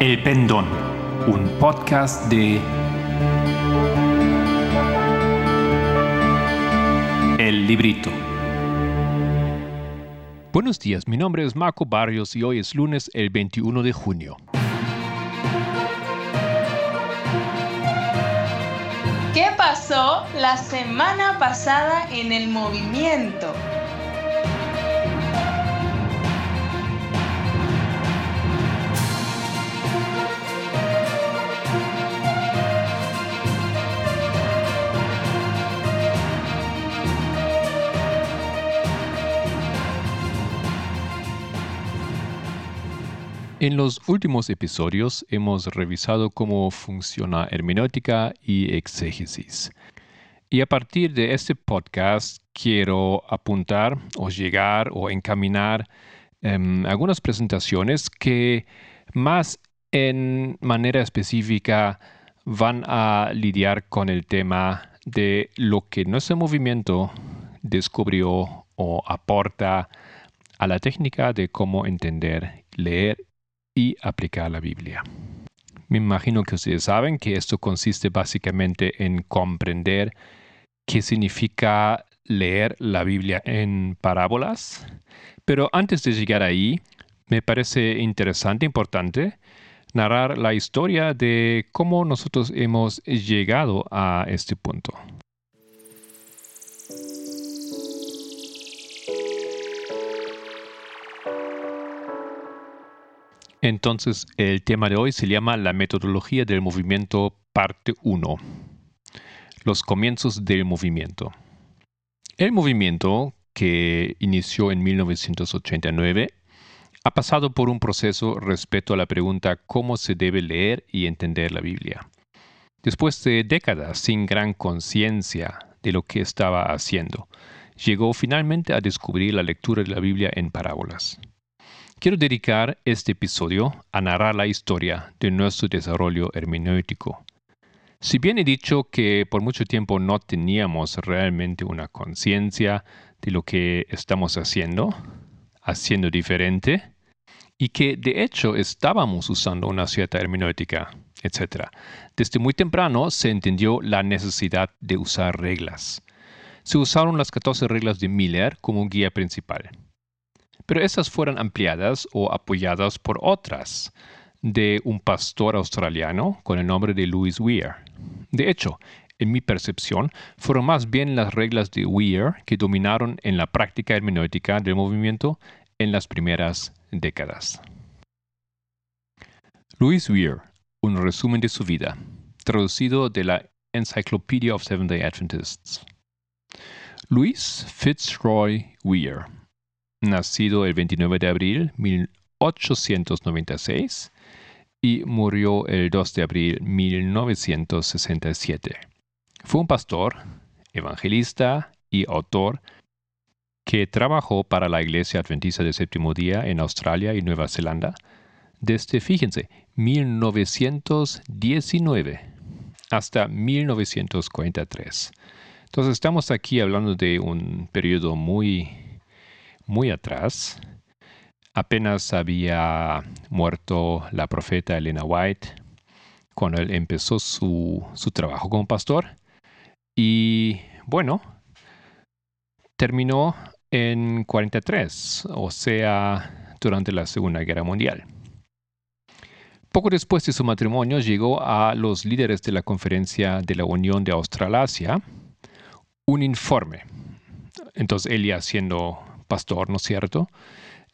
El Pendón, un podcast de El Librito. Buenos días, mi nombre es Marco Barrios y hoy es lunes el 21 de junio. ¿Qué pasó la semana pasada en el movimiento? En los últimos episodios hemos revisado cómo funciona hermenéutica y exégesis. Y a partir de este podcast quiero apuntar o llegar o encaminar em, algunas presentaciones que más en manera específica van a lidiar con el tema de lo que nuestro movimiento descubrió o aporta a la técnica de cómo entender, leer y aplicar la Biblia. Me imagino que ustedes saben que esto consiste básicamente en comprender qué significa leer la Biblia en parábolas. Pero antes de llegar ahí, me parece interesante, importante, narrar la historia de cómo nosotros hemos llegado a este punto. Entonces, el tema de hoy se llama La metodología del movimiento parte 1. Los comienzos del movimiento. El movimiento, que inició en 1989, ha pasado por un proceso respecto a la pregunta cómo se debe leer y entender la Biblia. Después de décadas sin gran conciencia de lo que estaba haciendo, llegó finalmente a descubrir la lectura de la Biblia en parábolas. Quiero dedicar este episodio a narrar la historia de nuestro desarrollo hermenéutico. Si bien he dicho que por mucho tiempo no teníamos realmente una conciencia de lo que estamos haciendo, haciendo diferente, y que de hecho estábamos usando una cierta hermenéutica, etc. Desde muy temprano se entendió la necesidad de usar reglas. Se usaron las 14 reglas de Miller como guía principal pero esas fueron ampliadas o apoyadas por otras de un pastor australiano con el nombre de Louis Weir. De hecho, en mi percepción, fueron más bien las reglas de Weir que dominaron en la práctica hermenéutica del movimiento en las primeras décadas. Louis Weir, un resumen de su vida, traducido de la Encyclopedia of Seventh-day Adventists. Louis Fitzroy Weir nacido el 29 de abril 1896 y murió el 2 de abril 1967. Fue un pastor, evangelista y autor que trabajó para la Iglesia Adventista del Séptimo Día en Australia y Nueva Zelanda desde, fíjense, 1919 hasta 1943. Entonces estamos aquí hablando de un periodo muy muy atrás, apenas había muerto la profeta Elena White cuando él empezó su, trabajo como pastor. Y bueno, terminó en 43, o sea, durante la Segunda Guerra Mundial. Poco después de su matrimonio llegó a los líderes de la conferencia de la Unión de Australasia un informe. Entonces él ya siendo pastor, ¿no es cierto?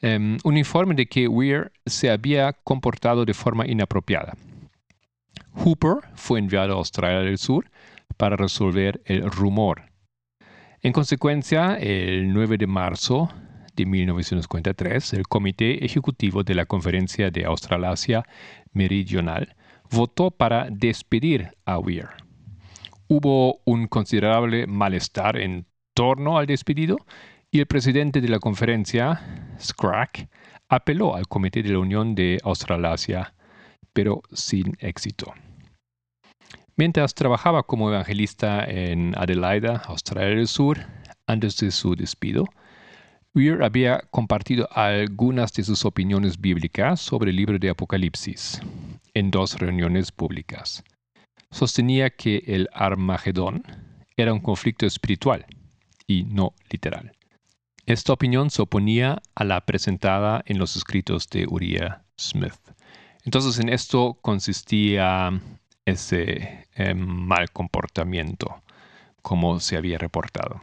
Em, un informe de que Weir se había comportado de forma inapropiada. Hooper fue enviado a Australia del Sur para resolver el rumor. En consecuencia, el 9 de marzo de 1953, el Comité Ejecutivo de la Conferencia de Australasia Meridional votó para despedir a Weir. Hubo un considerable malestar en torno al despedido y el presidente de la conferencia, SCRAC, apeló al Comité de la Unión de Australasia, pero sin éxito. Mientras trabajaba como evangelista en Adelaida, Australia del Sur, antes de su despido, Weir había compartido algunas de sus opiniones bíblicas sobre el libro de Apocalipsis. en dos reuniones públicas. Sostenía que el Armagedón era un conflicto espiritual y no literal. Esta opinión se oponía a la presentada en los escritos de Uriah Smith. Entonces en esto consistía ese em, mal comportamiento, como se había reportado.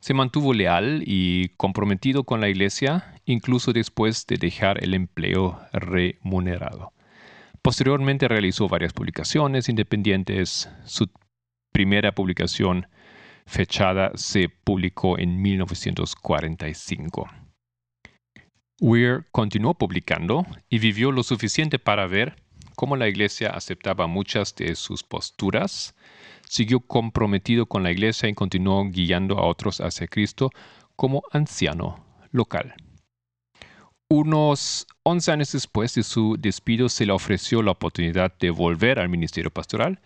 Se mantuvo leal y comprometido con la iglesia, incluso después de dejar el empleo remunerado. Posteriormente realizó varias publicaciones independientes. Su primera publicación fechada se publicó en 1945. Weir continuó publicando y vivió lo suficiente para ver cómo la iglesia aceptaba muchas de sus posturas, siguió comprometido con la iglesia y continuó guiando a otros hacia Cristo como anciano local. Unos 11 años después de su despido se le ofreció la oportunidad de volver al ministerio pastoral,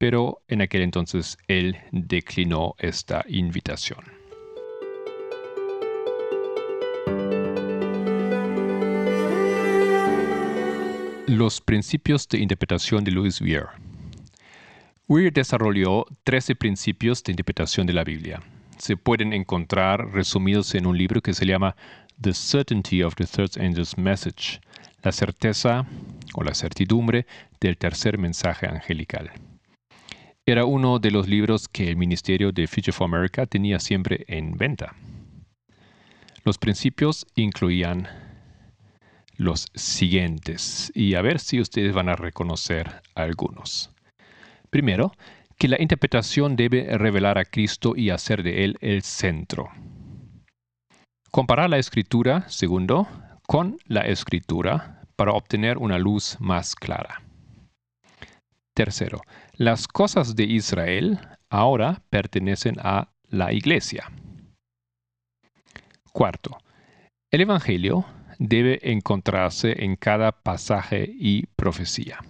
pero en aquel entonces él declinó esta invitación. Los principios de interpretación de Louis Weir. Weir desarrolló 13 principios de interpretación de la Biblia. Se pueden encontrar resumidos en un libro que se llama The Certainty of the Third Angel's Message, la certeza o la certidumbre del tercer mensaje angelical. Era uno de los libros que el Ministerio de Future for America tenía siempre en venta. Los principios incluían los siguientes, y a ver si ustedes van a reconocer algunos. Primero, que la interpretación debe revelar a Cristo y hacer de él el centro. Comparar la escritura, segundo, con la escritura para obtener una luz más clara. Tercero, las cosas de Israel ahora pertenecen a la iglesia. Cuarto, el Evangelio debe encontrarse en cada pasaje y profecía.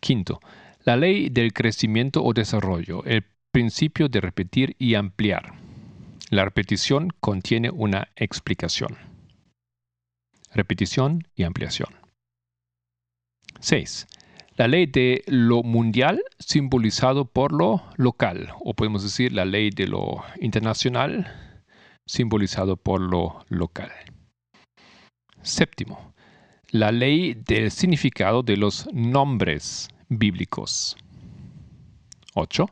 Quinto, la ley del crecimiento o desarrollo, el principio de repetir y ampliar. La repetición contiene una explicación. Repetición y ampliación. 6. La ley de lo mundial simbolizado por lo local, o podemos decir la ley de lo internacional simbolizado por lo local. Séptimo, la ley del significado de los nombres bíblicos. 8.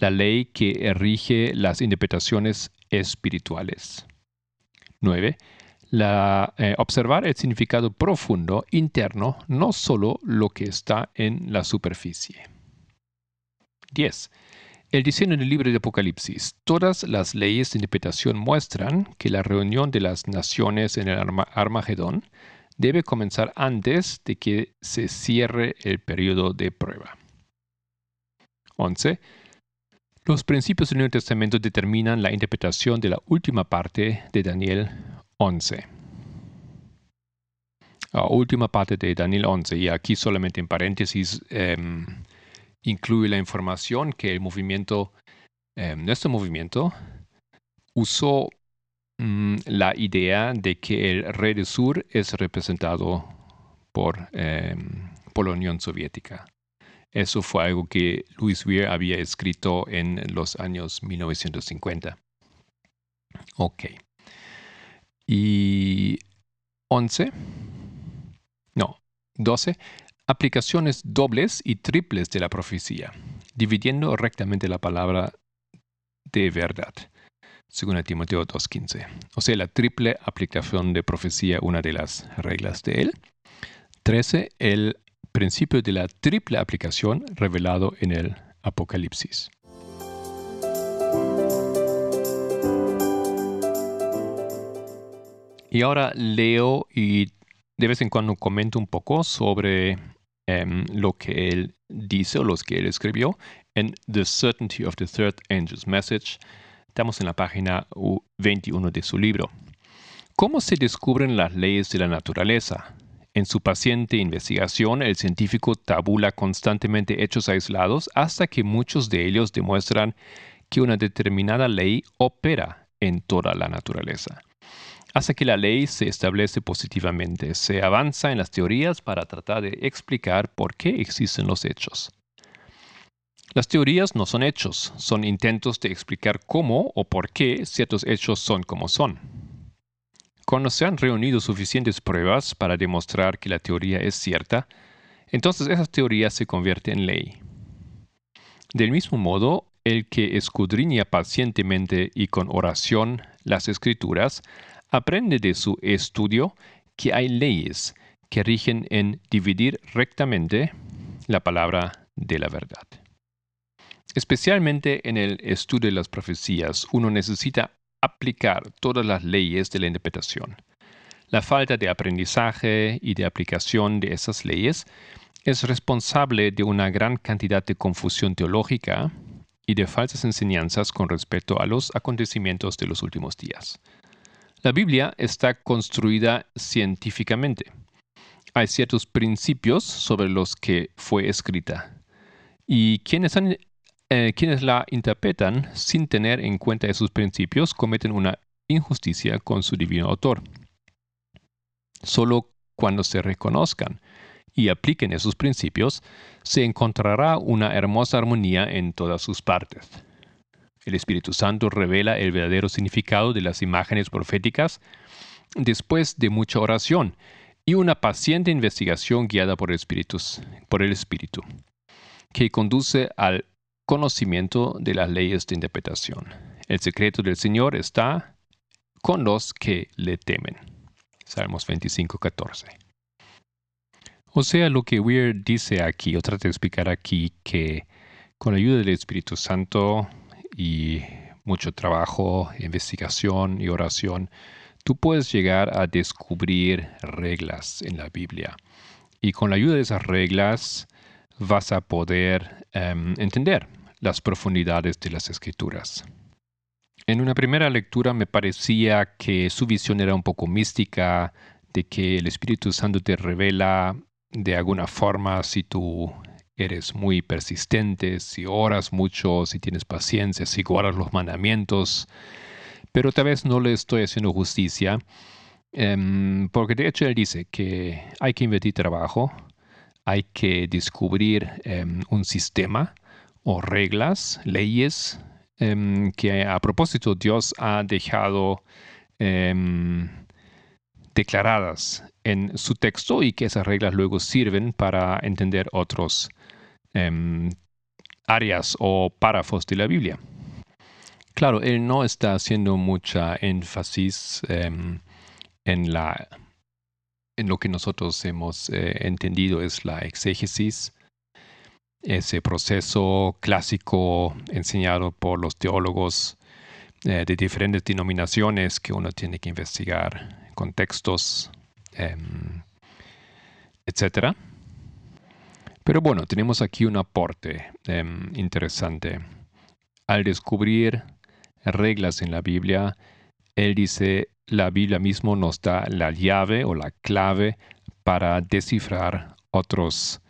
La ley que rige las interpretaciones espirituales. 9. Eh, observar el significado profundo interno, no solo lo que está en la superficie. 10. El diseño del libro de Apocalipsis. Todas las leyes de interpretación muestran que la reunión de las naciones en el Armagedón debe comenzar antes de que se cierre el periodo de prueba. 11. Los principios del Nuevo Testamento determinan la interpretación de la última parte de Daniel 11. La última parte de Daniel 11, y aquí solamente en paréntesis, em, incluye la información que el movimiento, em, nuestro movimiento, usó mm, la idea de que el rey del sur es representado por, por la Unión Soviética. Eso fue algo que Louis Weir había escrito en los años 1950. Ok. Y 11. No, 12. Aplicaciones dobles y triples de la profecía, dividiendo rectamente la palabra de verdad, según Timoteo 2.15. O sea, la triple aplicación de profecía, una de las reglas de él. 13. El principio de la triple aplicación revelado en el Apocalipsis. Y ahora leo y de vez en cuando comento un poco sobre em, lo que él dice o los que él escribió en The Certainty of the Third Angel's Message. Estamos en la página 21 de su libro. ¿Cómo se descubren las leyes de la naturaleza? En su paciente investigación, el científico tabula constantemente hechos aislados hasta que muchos de ellos demuestran que una determinada ley opera en toda la naturaleza. Hasta que la ley se establece positivamente. Se avanza en las teorías para tratar de explicar por qué existen los hechos. Las teorías no son hechos, son intentos de explicar cómo o por qué ciertos hechos son como son. Cuando se han reunido suficientes pruebas para demostrar que la teoría es cierta, entonces esa teoría se convierte en ley. Del mismo modo, el que escudriña pacientemente y con oración las escrituras, aprende de su estudio que hay leyes que rigen en dividir rectamente la palabra de la verdad. Especialmente en el estudio de las profecías, uno necesita aplicar todas las leyes de la interpretación. La falta de aprendizaje y de aplicación de esas leyes es responsable de una gran cantidad de confusión teológica y de falsas enseñanzas con respecto a los acontecimientos de los últimos días. La Biblia está construida científicamente. Hay ciertos principios sobre los que fue escrita. Y quienes eh, la interpretan sin tener en cuenta esos principios cometen una injusticia con su divino autor. Solo cuando se reconozcan y apliquen esos principios, se encontrará una hermosa armonía en todas sus partes. El Espíritu Santo revela el verdadero significado de las imágenes proféticas después de mucha oración y una paciente investigación guiada por el Espíritu, por el que conduce al conocimiento de las leyes de interpretación. El secreto del Señor está con los que le temen. Salmos 25, 14. O sea, lo que Weir dice aquí, o trata de explicar aquí, que con la ayuda del Espíritu Santo y mucho trabajo, investigación y oración, tú puedes llegar a descubrir reglas en la Biblia. Y con la ayuda de esas reglas, vas a poder em, entender las profundidades de las escrituras. En una primera lectura me parecía que su visión era un poco mística, de que el Espíritu Santo te revela de alguna forma si tú eres muy persistente, si oras mucho, si tienes paciencia, si guardas los mandamientos, pero tal vez no le estoy haciendo justicia, em, porque de hecho él dice que hay que invertir trabajo, hay que descubrir em, un sistema o reglas, leyes em, que a propósito Dios ha dejado declaradas en su texto y que esas reglas luego sirven para entender otros áreas o párrafos de la Biblia. Claro, él no está haciendo mucha énfasis en la lo que nosotros hemos eh, entendido es la exégesis, ese proceso clásico enseñado por los teólogos eh, de diferentes denominaciones que uno tiene que investigar, contextos, em, etc. Pero bueno, tenemos aquí un aporte em, interesante. Al descubrir reglas en la Biblia, él dice, la Biblia mismo nos da la llave o la clave para descifrar otros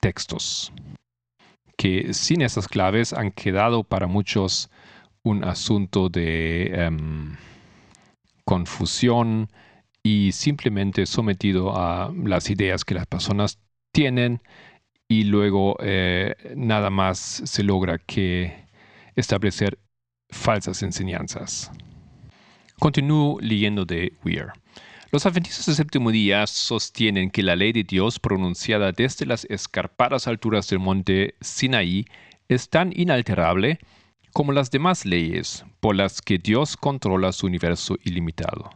textos, que sin esas claves han quedado para muchos un asunto de em, confusión y simplemente sometido a las ideas que las personas tienen y luego eh, nada más se logra que establecer falsas enseñanzas. Continúo leyendo de Weir. Los adventistas del séptimo día sostienen que la ley de Dios pronunciada desde las escarpadas alturas del monte Sinaí es tan inalterable como las demás leyes por las que Dios controla su universo ilimitado,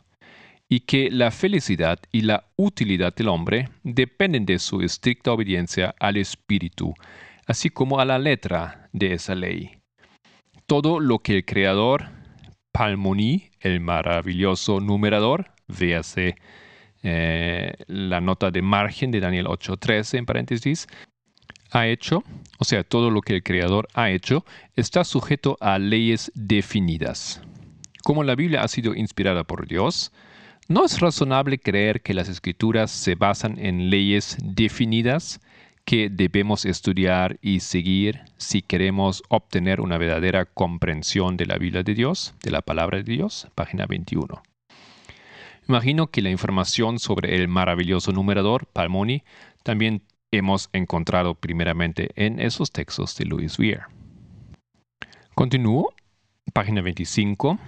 y que la felicidad y la utilidad del hombre dependen de su estricta obediencia al espíritu, así como a la letra de esa ley. Todo lo que el Creador Palmoni, el maravilloso numerador, véase eh, la nota de margen de Daniel 8.13 en paréntesis, ha hecho, o sea, todo lo que el Creador ha hecho, está sujeto a leyes definidas. Como la Biblia ha sido inspirada por Dios, no es razonable creer que las escrituras se basan en leyes definidas que debemos estudiar y seguir si queremos obtener una verdadera comprensión de la Biblia de Dios, de la palabra de Dios, página 21. Imagino que la información sobre el maravilloso numerador, Palmoni, también hemos encontrado primeramente en esos textos de Louis Weir. Continúo, página 25.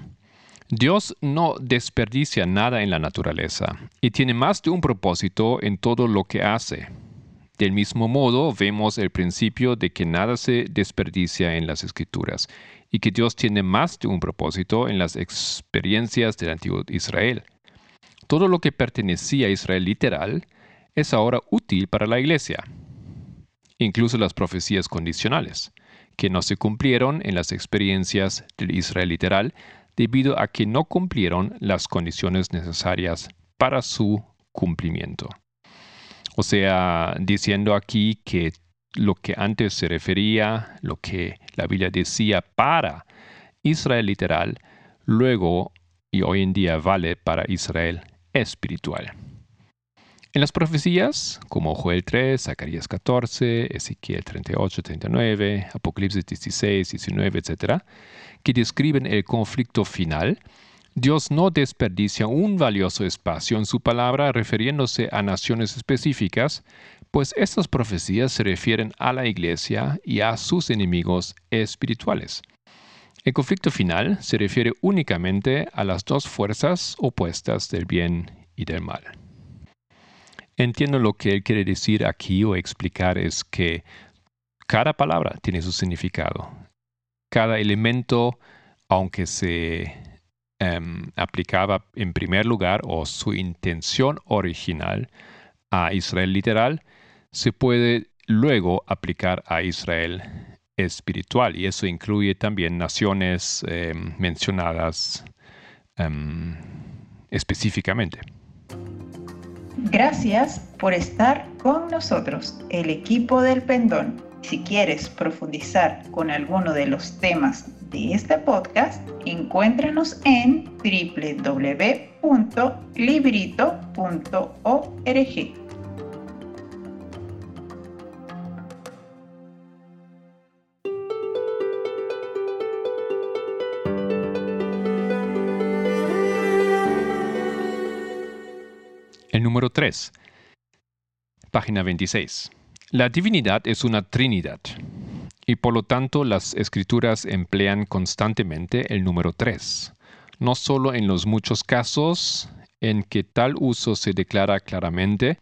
Dios no desperdicia nada en la naturaleza y tiene más de un propósito en todo lo que hace. Del mismo modo, vemos el principio de que nada se desperdicia en las escrituras y que Dios tiene más de un propósito en las experiencias del antiguo Israel. Todo lo que pertenecía a Israel literal es ahora útil para la iglesia, incluso las profecías condicionales, que no se cumplieron en las experiencias del Israel literal debido a que no cumplieron las condiciones necesarias para su cumplimiento. O sea, diciendo aquí que lo que antes se refería, lo que la Biblia decía para Israel literal, luego y hoy en día vale para Israel espiritual. En las profecías, como Joel 3, Zacarías 14, Ezequiel 38, 39, Apocalipsis 16, 19, etc., que describen el conflicto final, Dios no desperdicia un valioso espacio en su palabra refiriéndose a naciones específicas, pues estas profecías se refieren a la iglesia y a sus enemigos espirituales. El conflicto final se refiere únicamente a las dos fuerzas opuestas del bien y del mal. Entiendo lo que él quiere decir aquí o explicar es que cada palabra tiene su significado. Cada elemento, aunque se Em, aplicaba en primer lugar o su intención original a Israel literal, se puede luego aplicar a Israel espiritual y eso incluye también naciones em, mencionadas em, específicamente. Gracias por estar con nosotros, el equipo del Pendón. Si quieres profundizar con alguno de los temas de este podcast, encuéntranos en www.librito.org. número 3, página 26. La divinidad es una trinidad y por lo tanto las escrituras emplean constantemente el número 3, no solo en los muchos casos en que tal uso se declara claramente,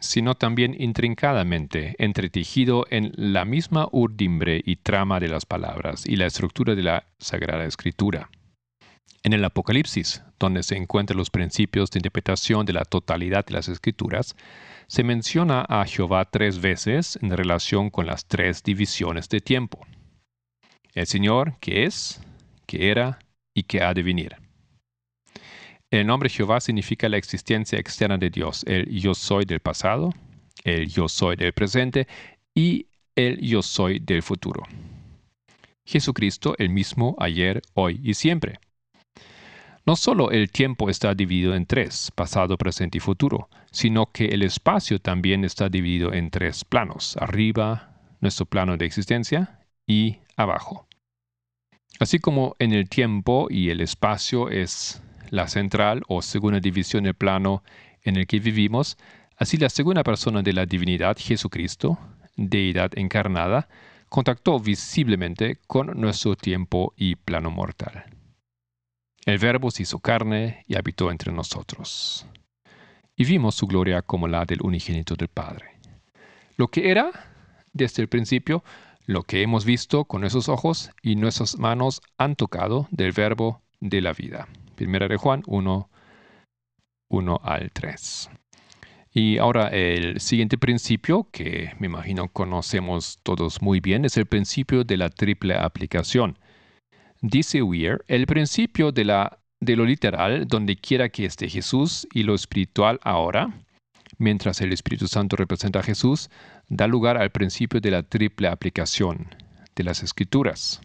sino también intrincadamente, entretejido en la misma urdimbre y trama de las palabras y la estructura de la Sagrada Escritura. En el Apocalipsis, donde se encuentran los principios de interpretación de la totalidad de las Escrituras, se menciona a Jehová tres veces en relación con las tres divisiones de tiempo. El Señor que es, que era y que ha de venir. El nombre Jehová significa la existencia externa de Dios, el yo soy del pasado, el yo soy del presente y el yo soy del futuro. Jesucristo el mismo ayer, hoy y siempre. No solo el tiempo está dividido en tres, pasado, presente y futuro, sino que el espacio también está dividido en tres planos, arriba, nuestro plano de existencia, y abajo. Así como en el tiempo y el espacio es la central o segunda división del plano en el que vivimos, así la segunda persona de la divinidad, Jesucristo, deidad encarnada, contactó visiblemente con nuestro tiempo y plano mortal. El Verbo se hizo carne y habitó entre nosotros. Y vimos su gloria como la del unigénito del Padre. Lo que era, desde el principio, lo que hemos visto con nuestros ojos y nuestras manos han tocado del Verbo de la vida. Primera de Juan 1, 1 al 3. Y ahora el siguiente principio, que me imagino conocemos todos muy bien, es el principio de la triple aplicación. Dice Weir, el principio de, lo literal, donde quiera que esté Jesús, y lo espiritual ahora, mientras el Espíritu Santo representa a Jesús, da lugar al principio de la triple aplicación de las Escrituras,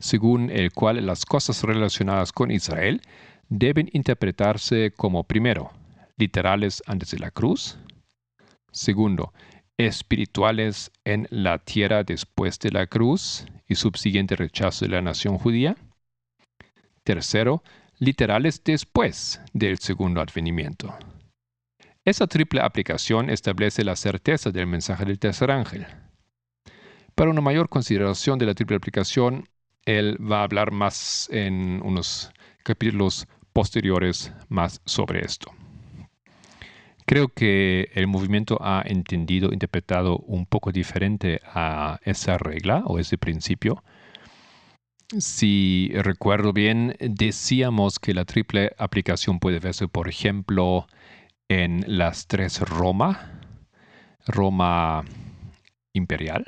según el cual las cosas relacionadas con Israel deben interpretarse como primero, literales antes de la cruz, segundo, espirituales en la tierra después de la cruz y subsiguiente rechazo de la nación judía. Tercero, literales después del segundo advenimiento. Esa triple aplicación establece la certeza del mensaje del tercer ángel. Para una mayor consideración de la triple aplicación, él va a hablar más en unos capítulos posteriores más sobre esto. Creo que el movimiento ha entendido, interpretado un poco diferente a esa regla o ese principio. Si recuerdo bien, decíamos que la triple aplicación puede verse, por ejemplo, en las tres Roma, Roma imperial,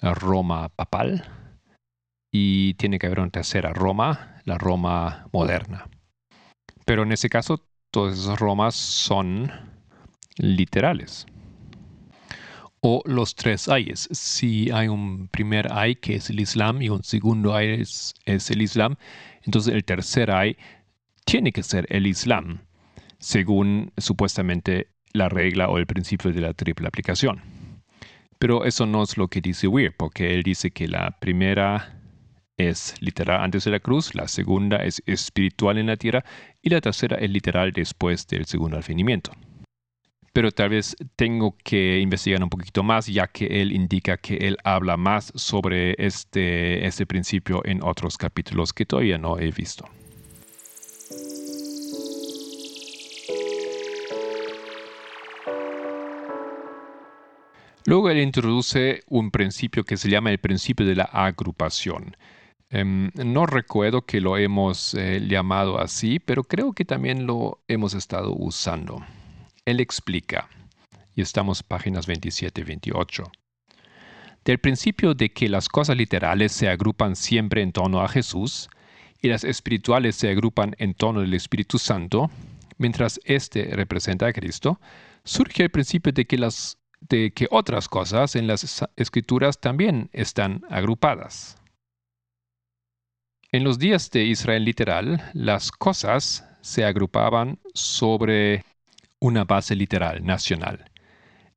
Roma papal y tiene que haber una tercera Roma, la Roma moderna. Pero en ese caso todas esas Romas son literales. O los tres ayes. Si hay un primer ay que es el Islam y un segundo ay es, el Islam, entonces el tercer ay tiene que ser el Islam, según supuestamente la regla o el principio de la triple aplicación. Pero eso no es lo que dice Weir, porque él dice que la primera es literal antes de la cruz, la segunda es espiritual en la tierra y la tercera es literal después del segundo advenimiento. Pero tal vez tengo que investigar un poquito más, ya que él indica que él habla más sobre este, este principio en otros capítulos que todavía no he visto. Luego él introduce un principio que se llama el principio de la agrupación. Em, no recuerdo que lo hemos eh, llamado así, pero creo que también lo hemos estado usando. Él explica, y estamos páginas 27 y 28, del principio de que las cosas literales se agrupan siempre en torno a Jesús y las espirituales se agrupan en torno del Espíritu Santo, mientras éste representa a Cristo, surge el principio de que, las, de que otras cosas en las escrituras también están agrupadas. En los días de Israel literal, las cosas se agrupaban sobre una base literal, nacional.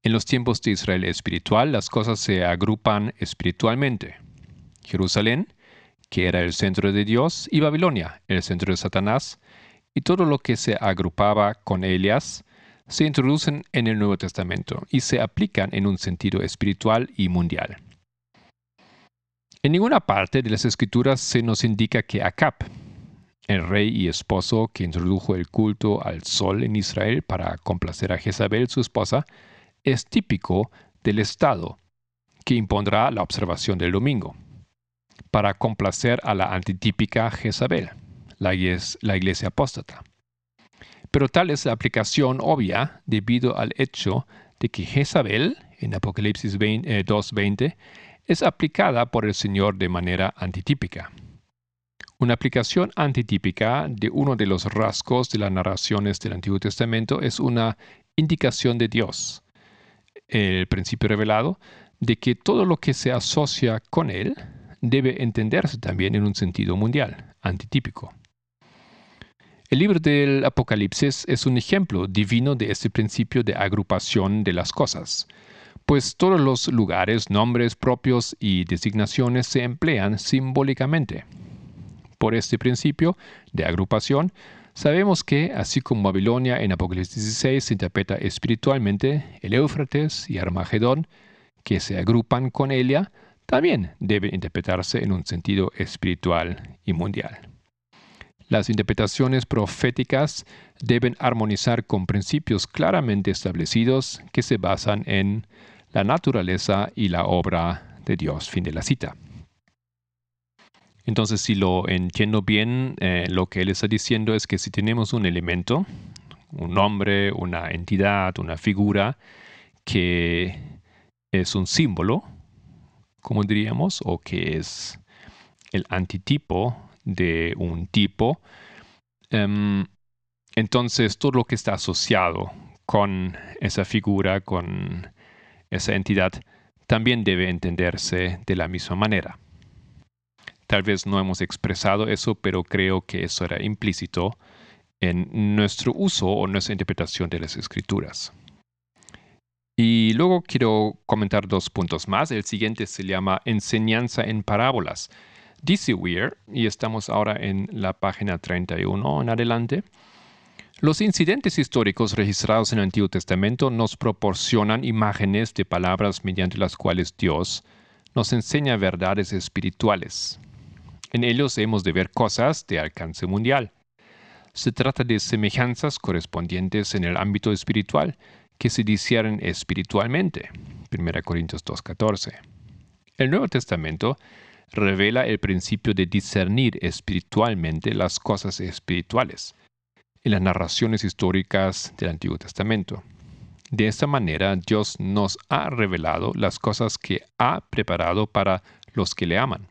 En los tiempos de Israel espiritual, las cosas se agrupan espiritualmente. Jerusalén, que era el centro de Dios, y Babilonia, el centro de Satanás, y todo lo que se agrupaba con ellas, se introducen en el Nuevo Testamento y se aplican en un sentido espiritual y mundial. En ninguna parte de las escrituras se nos indica que Acab, el rey y esposo que introdujo el culto al sol en Israel para complacer a Jezabel, su esposa, es típico del Estado que impondrá la observación del domingo, para complacer a la antitípica Jezabel, la iglesia, apóstata. Pero tal es la aplicación obvia debido al hecho de que Jezabel, en Apocalipsis 2.20, es aplicada por el Señor de manera antitípica. Una aplicación antitípica de uno de los rasgos de las narraciones del Antiguo Testamento es una indicación de Dios, el principio revelado, de que todo lo que se asocia con Él debe entenderse también en un sentido mundial, antitípico. El libro del Apocalipsis es un ejemplo divino de este principio de agrupación de las cosas pues todos los lugares, nombres propios y designaciones se emplean simbólicamente. Por este principio de agrupación, sabemos que, así como Babilonia en Apocalipsis 16 se interpreta espiritualmente, el Éufrates y Armagedón, que se agrupan con ella, también deben interpretarse en un sentido espiritual y mundial. Las interpretaciones proféticas deben armonizar con principios claramente establecidos que se basan en la naturaleza y la obra de Dios. Fin de la cita. Entonces, si lo entiendo bien, eh, lo que él está diciendo es que si tenemos un elemento, un nombre, una entidad, una figura, que es un símbolo, como diríamos, o que es el antitipo de un tipo, em, entonces todo lo que está asociado con esa figura, con esa entidad también debe entenderse de la misma manera. Tal vez no hemos expresado eso, pero creo que eso era implícito en nuestro uso o nuestra interpretación de las escrituras. Y luego quiero comentar dos puntos más. El siguiente se llama enseñanza en parábolas. Dice Weir, y estamos ahora en la página 31 en adelante, los incidentes históricos registrados en el Antiguo Testamento nos proporcionan imágenes de palabras mediante las cuales Dios nos enseña verdades espirituales. En ellos hemos de ver cosas de alcance mundial. Se trata de semejanzas correspondientes en el ámbito espiritual que se disciernen espiritualmente. 1 Corintios 2.14. El Nuevo Testamento revela el principio de discernir espiritualmente las cosas espirituales en las narraciones históricas del Antiguo Testamento. De esta manera, Dios nos ha revelado las cosas que ha preparado para los que le aman.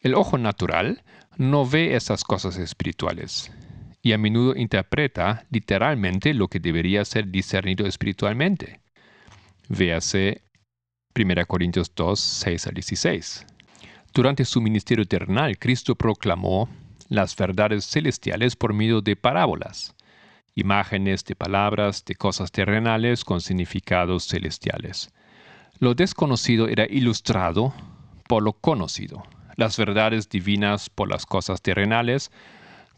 El ojo natural no ve esas cosas espirituales y a menudo interpreta literalmente lo que debería ser discernido espiritualmente. Véase 1 Corintios 2, 6 al 16. Durante su ministerio eternal, Cristo proclamó las verdades celestiales por medio de parábolas, imágenes de palabras de cosas terrenales con significados celestiales. Lo desconocido era ilustrado por lo conocido, las verdades divinas por las cosas terrenales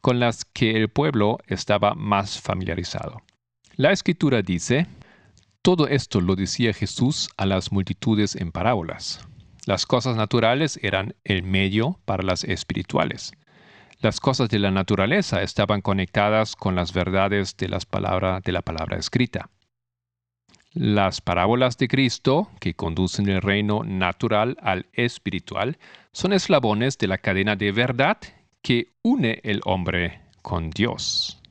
con las que el pueblo estaba más familiarizado. La escritura dice, todo esto lo decía Jesús a las multitudes en parábolas. Las cosas naturales eran el medio para las espirituales. Las cosas de la naturaleza estaban conectadas con las verdades de, las de la palabra escrita. Las parábolas de Cristo, que conducen el reino natural al espiritual, son eslabones de la cadena de verdad que une el hombre con Dios.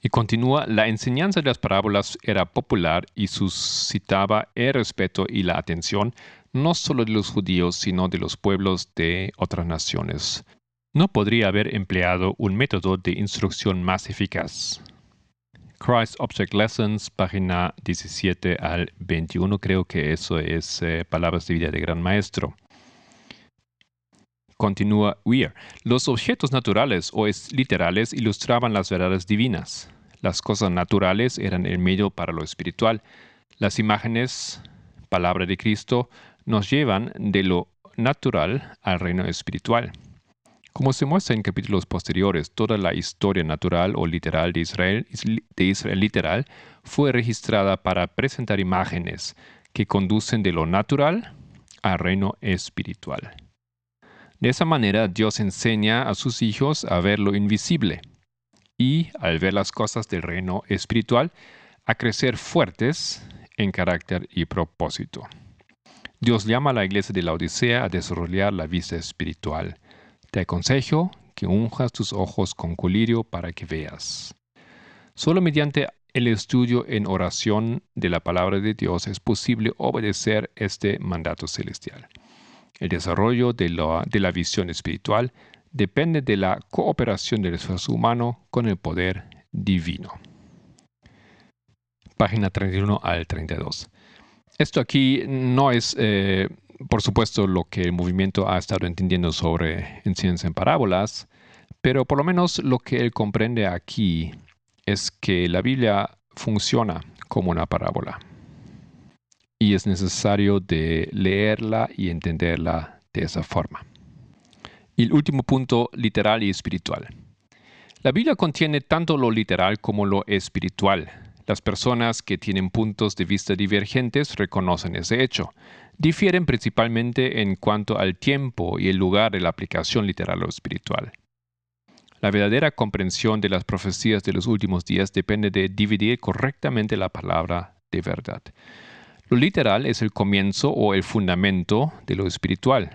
Y continúa, la enseñanza de las parábolas era popular y suscitaba el respeto y la atención no solo de los judíos, sino de los pueblos de otras naciones no podría haber empleado un método de instrucción más eficaz. Christ Object Lessons, página 17 al 21, creo que eso es eh, Palabras de Vida de Gran Maestro. Continúa Weir. Los objetos naturales o literales ilustraban las verdades divinas. Las cosas naturales eran el medio para lo espiritual. Las imágenes, palabra de Cristo, nos llevan de lo natural al reino espiritual. Como se muestra en capítulos posteriores, toda la historia natural o literal de Israel, de Israel literal fue registrada para presentar imágenes que conducen de lo natural al reino espiritual. De esa manera Dios enseña a sus hijos a ver lo invisible y, al ver las cosas del reino espiritual, a crecer fuertes en carácter y propósito. Dios llama a la iglesia de la Odisea a desarrollar la vista espiritual te aconsejo que unjas tus ojos con colirio para que veas. Solo mediante el estudio en oración de la palabra de Dios es posible obedecer este mandato celestial. El desarrollo de la, de la visión espiritual depende de la cooperación del esfuerzo humano con el poder divino. Página 31 al 32. Esto aquí no es eh, por supuesto, lo que el movimiento ha estado entendiendo sobre enseñanza en parábolas, pero por lo menos lo que él comprende aquí es que la Biblia funciona como una parábola y es necesario de leerla y entenderla de esa forma. Y el último punto, literal y espiritual. La Biblia contiene tanto lo literal como lo espiritual. Las personas que tienen puntos de vista divergentes reconocen ese hecho difieren principalmente en cuanto al tiempo y el lugar de la aplicación literal o espiritual. La verdadera comprensión de las profecías de los últimos días depende de dividir correctamente la palabra de verdad. Lo literal es el comienzo o el fundamento de lo espiritual.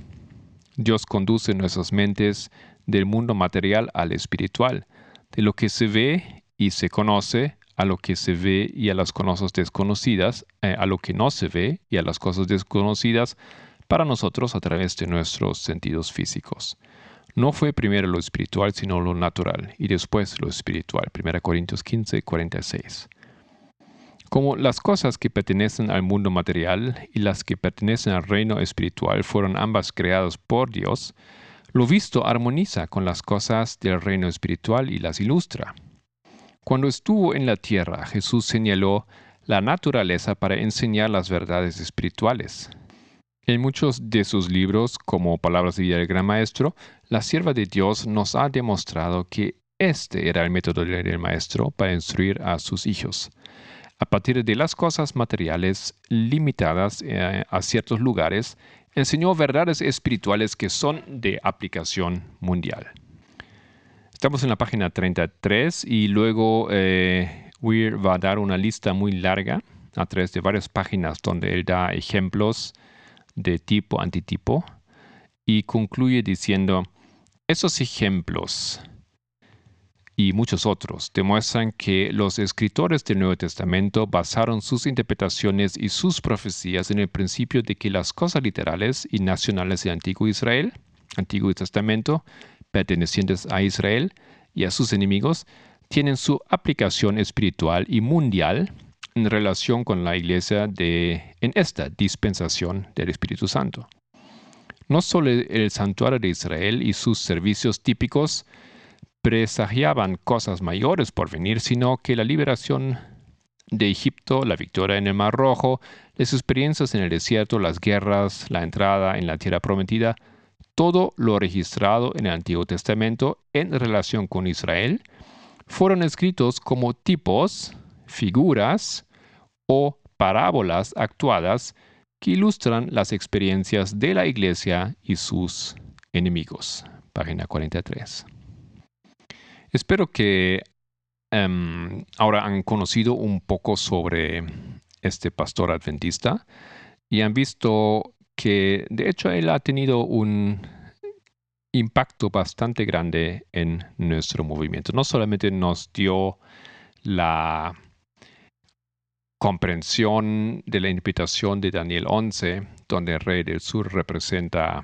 Dios conduce nuestras mentes del mundo material al espiritual, de lo que se ve y se conoce a lo que se ve y a las cosas desconocidas, eh, a lo que no se ve y a las cosas desconocidas para nosotros a través de nuestros sentidos físicos. No fue primero lo espiritual, sino lo natural, y después lo espiritual. 1 Corintios 15, 46. Como las cosas que pertenecen al mundo material y las que pertenecen al reino espiritual fueron ambas creadas por Dios, lo visto armoniza con las cosas del reino espiritual y las ilustra. Cuando estuvo en la tierra, Jesús señaló la naturaleza para enseñar las verdades espirituales. En muchos de sus libros, como Palabras de Vida del Gran Maestro, la sierva de Dios nos ha demostrado que este era el método del maestro para instruir a sus hijos. A partir de las cosas materiales limitadas eh, a ciertos lugares, enseñó verdades espirituales que son de aplicación mundial. Estamos en la página 33 y luego eh, Weir va a dar una lista muy larga a través de varias páginas donde él da ejemplos de tipo antitipo y concluye diciendo, esos ejemplos y muchos otros demuestran que los escritores del Nuevo Testamento basaron sus interpretaciones y sus profecías en el principio de que las cosas literales y nacionales del Antiguo Israel, Antiguo Testamento, pertenecientes a Israel y a sus enemigos, tienen su aplicación espiritual y mundial en relación con la iglesia de, en esta dispensación del Espíritu Santo. No solo el santuario de Israel y sus servicios típicos presagiaban cosas mayores por venir, sino que la liberación de Egipto, la victoria en el Mar Rojo, las experiencias en el desierto, las guerras, la entrada en la tierra prometida, todo lo registrado en el Antiguo Testamento en relación con Israel, fueron escritos como tipos, figuras o parábolas actuadas que ilustran las experiencias de la iglesia y sus enemigos. Página 43. Espero que em, ahora han conocido un poco sobre este pastor adventista y han visto que de hecho él ha tenido un impacto bastante grande en nuestro movimiento. No solamente nos dio la comprensión de la invitación de Daniel 11, donde el rey del sur representa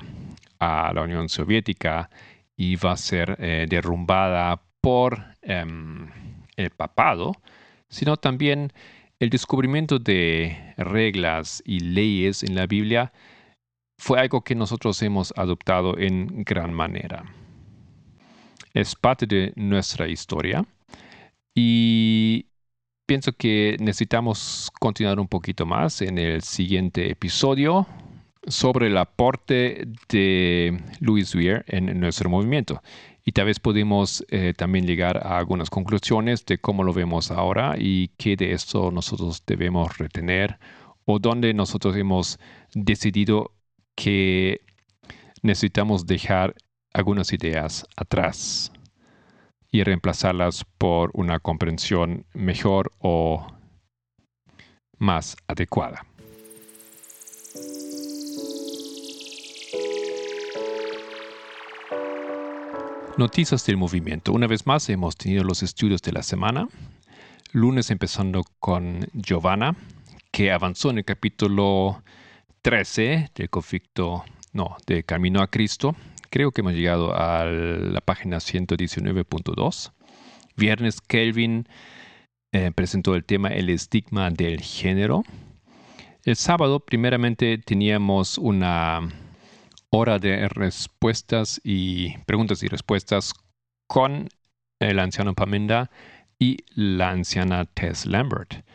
a la Unión Soviética y va a ser eh, derrumbada por em, el papado, sino también el descubrimiento de reglas y leyes en la Biblia fue algo que nosotros hemos adoptado en gran manera. Es parte de nuestra historia y pienso que necesitamos continuar un poquito más en el siguiente episodio sobre el aporte de Louis Weir en nuestro movimiento. Y tal vez podemos eh, también llegar a algunas conclusiones de cómo lo vemos ahora y qué de esto nosotros debemos retener o dónde nosotros hemos decidido que necesitamos dejar algunas ideas atrás y reemplazarlas por una comprensión mejor o más adecuada. Noticias del movimiento. Una vez más hemos tenido los estudios de la semana. Lunes empezando con Giovanna, que avanzó en el capítulo 13 del conflicto, no, de Camino a Cristo, Creo que hemos llegado a la página 119.2. Viernes Kelvin eh, presentó el tema El estigma del género. El sábado primeramente teníamos una hora de respuestas y preguntas y respuestas con el anciano Pamenda y la anciana Tess Lambert.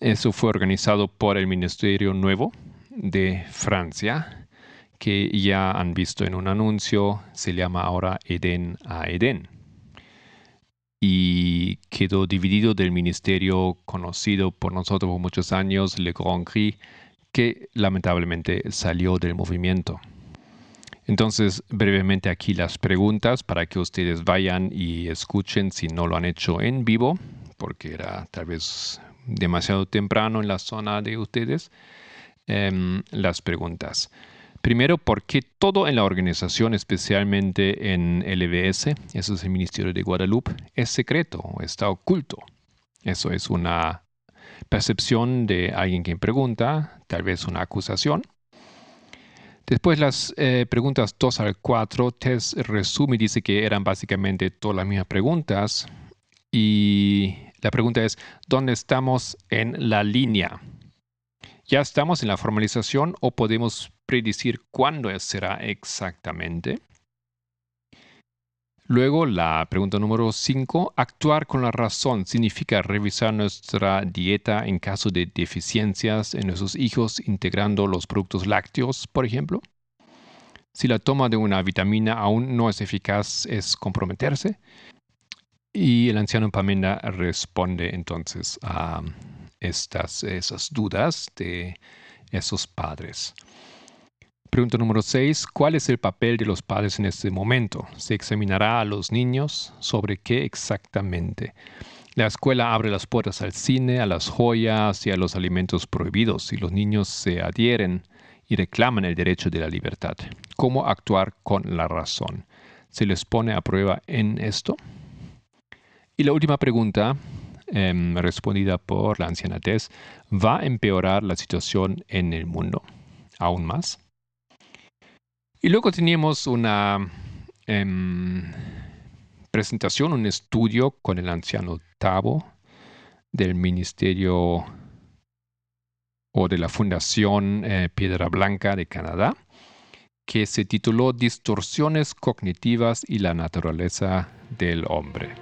Eso fue organizado por el Ministerio Nuevo de Francia que ya han visto en un anuncio, se llama ahora Eden a Eden. Y quedó dividido del ministerio conocido por nosotros por muchos años, Le Grand Cri, que lamentablemente salió del movimiento. Entonces, brevemente aquí las preguntas para que ustedes vayan y escuchen si no lo han hecho en vivo, porque era tal vez demasiado temprano en la zona de ustedes. Em, las preguntas. Primero, porque todo en la organización, especialmente en LBS, eso es el Ministerio de Guadalupe, es secreto, está oculto. Eso es una percepción de alguien que pregunta, tal vez una acusación. Después las eh, preguntas 2 al 4, Tess resume y dice que eran básicamente todas las mismas preguntas. Y la pregunta es, ¿dónde estamos en la línea? ¿Ya estamos en la formalización o podemos predecir cuándo será exactamente? Luego, la pregunta número 5, actuar con la razón significa revisar nuestra dieta en caso de deficiencias en nuestros hijos integrando los productos lácteos, por ejemplo. Si la toma de una vitamina aún no es eficaz, es comprometerse. Y el anciano Pamenda responde entonces a estas, esas dudas de esos padres. Pregunta número 6. ¿Cuál es el papel de los padres en este momento? ¿Se examinará a los niños sobre qué exactamente? La escuela abre las puertas al cine, a las joyas y a los alimentos prohibidos y los niños se adhieren y reclaman el derecho de la libertad. ¿Cómo actuar con la razón? ¿Se les pone a prueba en esto? Y la última pregunta, em, respondida por la anciana Tess, ¿va a empeorar la situación en el mundo aún más? Y luego teníamos una em, presentación, un estudio con el anciano Tabo del Ministerio o de la Fundación eh, Piedra Blanca de Canadá, que se tituló Distorsiones cognitivas y la naturaleza del hombre.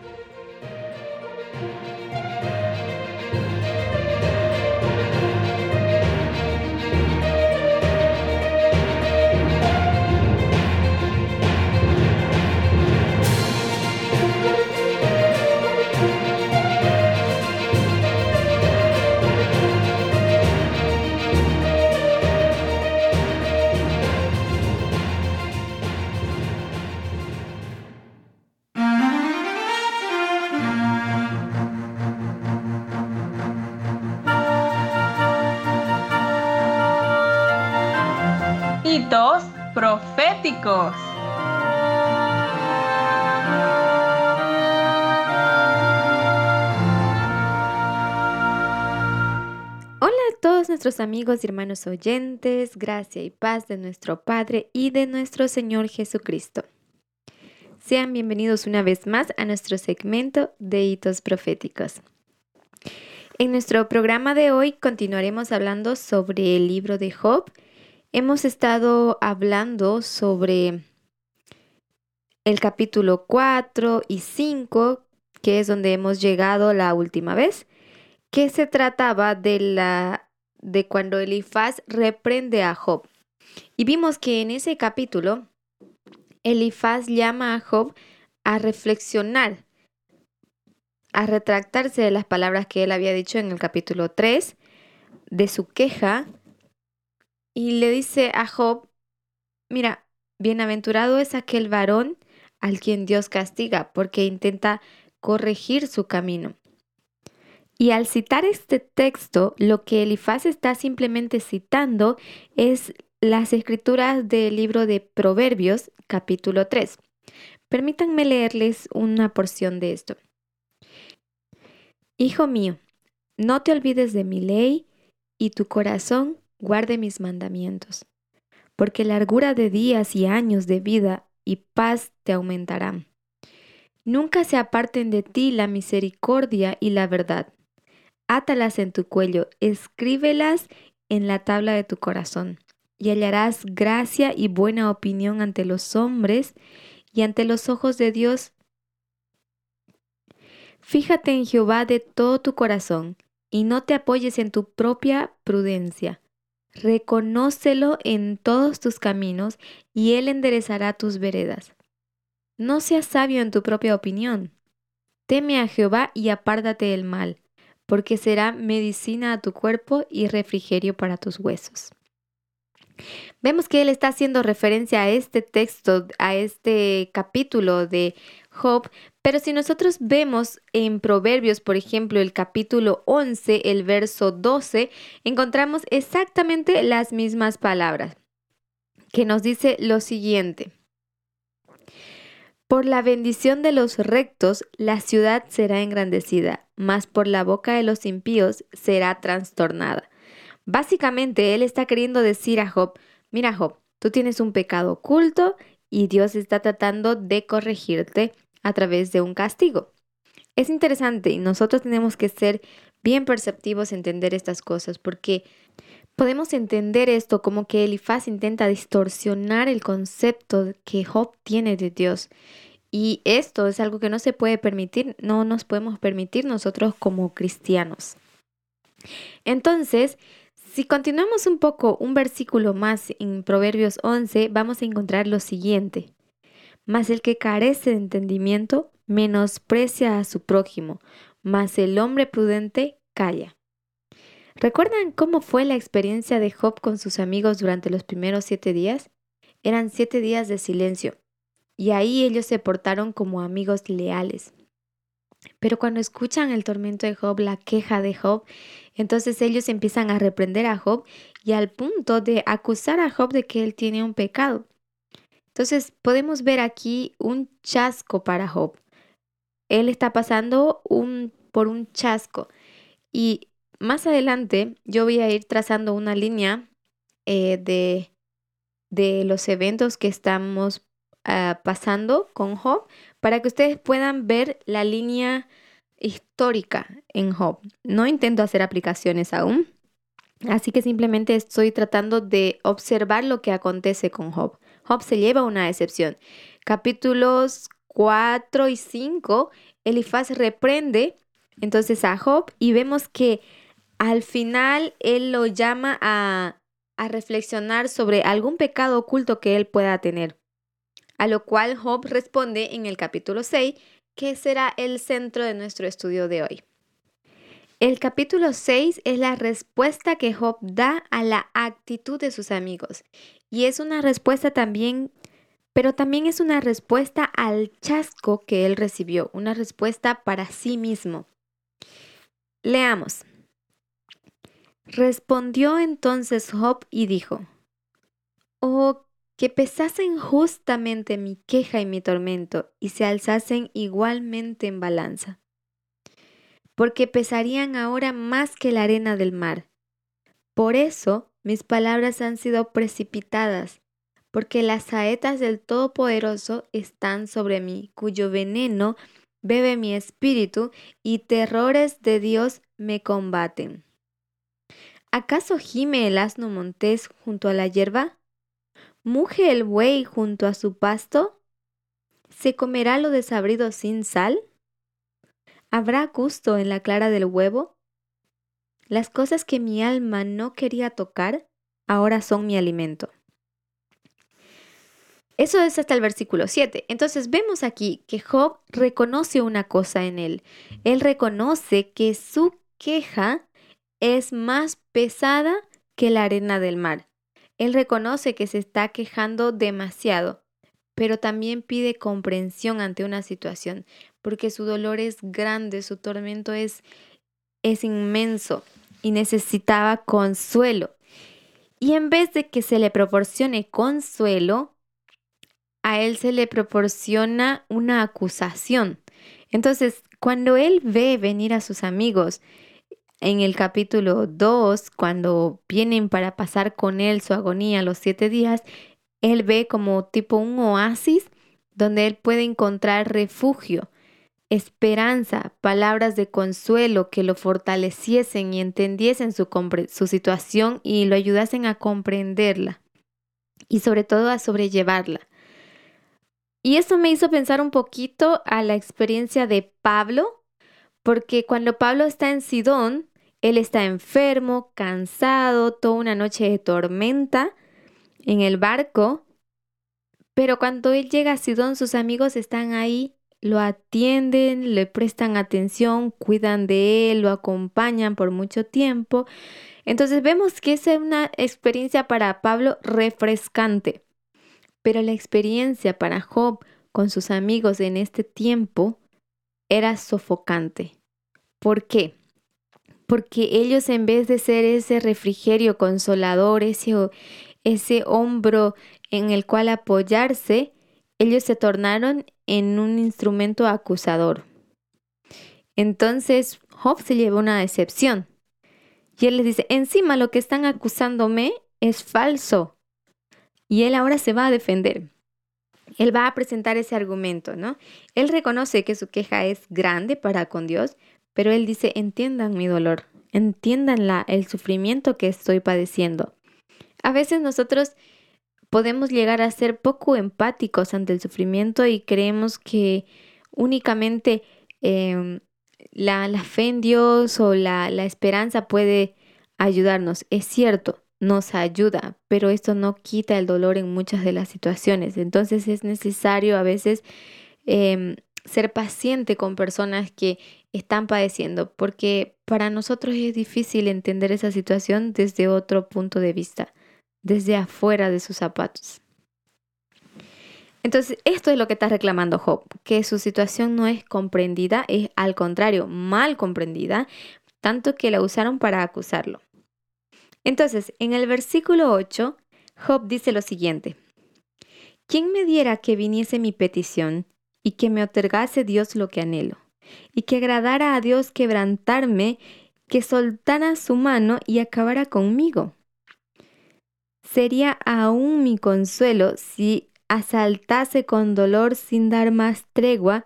Proféticos. Hola a todos nuestros amigos y hermanos oyentes, gracia y paz de nuestro Padre y de nuestro Señor Jesucristo. Sean bienvenidos una vez más a nuestro segmento de hitos proféticos. En nuestro programa de hoy continuaremos hablando sobre el libro de Job Hemos estado hablando sobre el capítulo 4 y 5, que es donde hemos llegado la última vez, que se trataba de la de cuando Elifaz reprende a Job. Y vimos que en ese capítulo Elifaz llama a Job a reflexionar, a retractarse de las palabras que él había dicho en el capítulo 3, de su queja y le dice a Job, mira, bienaventurado es aquel varón al quien Dios castiga porque intenta corregir su camino. Y al citar este texto, lo que Elifaz está simplemente citando es las escrituras del libro de Proverbios, capítulo 3. Permítanme leerles una porción de esto. Hijo mío, no te olvides de mi ley y tu corazón guarde mis mandamientos, porque largura de días y años de vida y paz te aumentarán. Nunca se aparten de ti la misericordia y la verdad. Átalas en tu cuello, escríbelas en la tabla de tu corazón, y hallarás gracia y buena opinión ante los hombres y ante los ojos de Dios. Fíjate en Jehová de todo tu corazón, y no te apoyes en tu propia prudencia. Reconócelo en todos tus caminos y Él enderezará tus veredas. No seas sabio en tu propia opinión. Teme a Jehová y apárdate del mal, porque será medicina a tu cuerpo y refrigerio para tus huesos. Vemos que él está haciendo referencia a este texto, a este capítulo de Job, pero si nosotros vemos en Proverbios, por ejemplo, el capítulo 11, el verso 12, encontramos exactamente las mismas palabras, que nos dice lo siguiente. Por la bendición de los rectos, la ciudad será engrandecida, mas por la boca de los impíos será trastornada. Básicamente, él está queriendo decir a Job, mira Job, tú tienes un pecado oculto y Dios está tratando de corregirte a través de un castigo. Es interesante y nosotros tenemos que ser bien perceptivos, entender estas cosas, porque podemos entender esto como que Elifaz intenta distorsionar el concepto que Job tiene de Dios. Y esto es algo que no se puede permitir, no nos podemos permitir nosotros como cristianos. Entonces, si continuamos un poco un versículo más en Proverbios 11, vamos a encontrar lo siguiente. Mas el que carece de entendimiento menosprecia a su prójimo, mas el hombre prudente calla. ¿Recuerdan cómo fue la experiencia de Job con sus amigos durante los primeros siete días? Eran siete días de silencio, y ahí ellos se portaron como amigos leales. Pero cuando escuchan el tormento de Job, la queja de Job, entonces ellos empiezan a reprender a Job y al punto de acusar a Job de que él tiene un pecado. Entonces podemos ver aquí un chasco para Job. Él está pasando por un chasco y más adelante yo voy a ir trazando una línea eh, de, de, los eventos que estamos ah, pasando con Job para que ustedes puedan ver la línea histórica en Job. No intento hacer aplicaciones aún, así que simplemente estoy tratando de observar lo que acontece con Job. Job se lleva una excepción. Capítulos 4 y 5, Elifaz reprende entonces a Job y vemos que al final él lo llama a, a reflexionar sobre algún pecado oculto que él pueda tener. A lo cual Job responde en el capítulo 6, que será el centro de nuestro estudio de hoy. El capítulo 6 es la respuesta que Job da a la actitud de sus amigos. Y es una respuesta también, pero también es una respuesta al chasco que él recibió, una respuesta para sí mismo. Leamos. Respondió entonces Job y dijo, Oh, que pesasen justamente mi queja y mi tormento y se alzasen igualmente en balanza, porque pesarían ahora más que la arena del mar. Por eso mis palabras han sido precipitadas, porque las saetas del Todopoderoso están sobre mí, cuyo veneno bebe mi espíritu y terrores de Dios me combaten. ¿Acaso gime el asno montés junto a la hierba? ¿Muge el buey junto a su pasto? ¿Se comerá lo desabrido sin sal? ¿Habrá gusto en la clara del huevo? Las cosas que mi alma no quería tocar, ahora son mi alimento. Eso es hasta el versículo 7. Entonces vemos aquí que Job reconoce una cosa en él. Él reconoce que su queja es más pesada que la arena del mar. Él reconoce que se está quejando demasiado, pero también pide comprensión ante una situación, porque su dolor es grande, su tormento es, es inmenso y necesitaba consuelo. Y en vez de que se le proporcione consuelo, a él se le proporciona una acusación. Entonces, cuando él ve venir a sus amigos en el capítulo 2, cuando vienen para pasar con él su agonía los siete días, él ve como tipo un oasis donde él puede encontrar refugio, esperanza, palabras de consuelo que lo fortaleciesen y entendiesen su, su situación y lo ayudasen a comprenderla y sobre todo a sobrellevarla. Y eso me hizo pensar un poquito a la experiencia de Pablo, porque cuando Pablo está en Sidón, él está enfermo, cansado, toda una noche de tormenta en el barco, pero cuando él llega a Sidón, sus amigos están ahí, lo atienden, le prestan atención, cuidan de él, lo acompañan por mucho tiempo. Entonces vemos que es una experiencia para Pablo refrescante, pero la experiencia para Job con sus amigos en este tiempo era sofocante. ¿Por qué? porque ellos en vez de ser ese refrigerio consolador, ese, ese hombro en el cual apoyarse, ellos se tornaron en un instrumento acusador. Entonces Job se llevó una decepción. Y él les dice, encima lo que están acusándome es falso. Y él ahora se va a defender. Él va a presentar ese argumento, ¿no? Él reconoce que su queja es grande para con Dios, pero él dice, entiendan mi dolor, entiendan el sufrimiento que estoy padeciendo. A veces nosotros podemos llegar a ser poco empáticos ante el sufrimiento y creemos que únicamente em, la, fe en Dios o la, esperanza puede ayudarnos. Es cierto, nos ayuda, pero esto no quita el dolor en muchas de las situaciones. Entonces es necesario a veces em, ser paciente con personas que están padeciendo, porque para nosotros es difícil entender esa situación desde otro punto de vista, desde afuera de sus zapatos. Entonces, esto es lo que está reclamando Job, que su situación no es comprendida, es al contrario, mal comprendida, tanto que la usaron para acusarlo. Entonces, en el versículo 8, Job dice lo siguiente, ¿quién me diera que viniese mi petición y que me otorgase Dios lo que anhelo? Y que agradara a Dios quebrantarme, que soltara su mano y acabara conmigo. Sería aún mi consuelo si asaltase con dolor sin dar más tregua,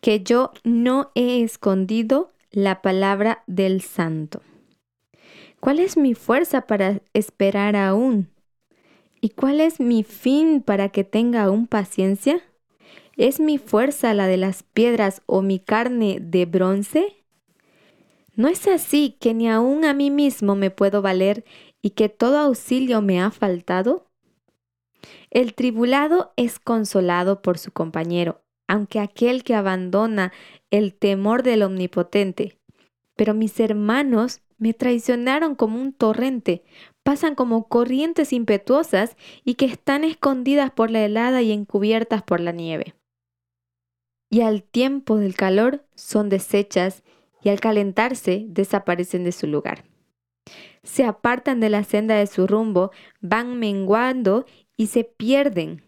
que yo no he escondido la palabra del santo. ¿Cuál es mi fuerza para esperar aún? ¿Y cuál es mi fin para que tenga aún paciencia? ¿Es mi fuerza la de las piedras o mi carne de bronce? ¿No es así que ni aún a mí mismo me puedo valer y que todo auxilio me ha faltado? El tribulado es consolado por su compañero, aunque aquel que abandona el temor del Omnipotente. Pero mis hermanos me traicionaron como un torrente, pasan como corrientes impetuosas y que están escondidas por la helada y encubiertas por la nieve. Y al tiempo del calor son deshechas y al calentarse desaparecen de su lugar. Se apartan de la senda de su rumbo, van menguando y se pierden.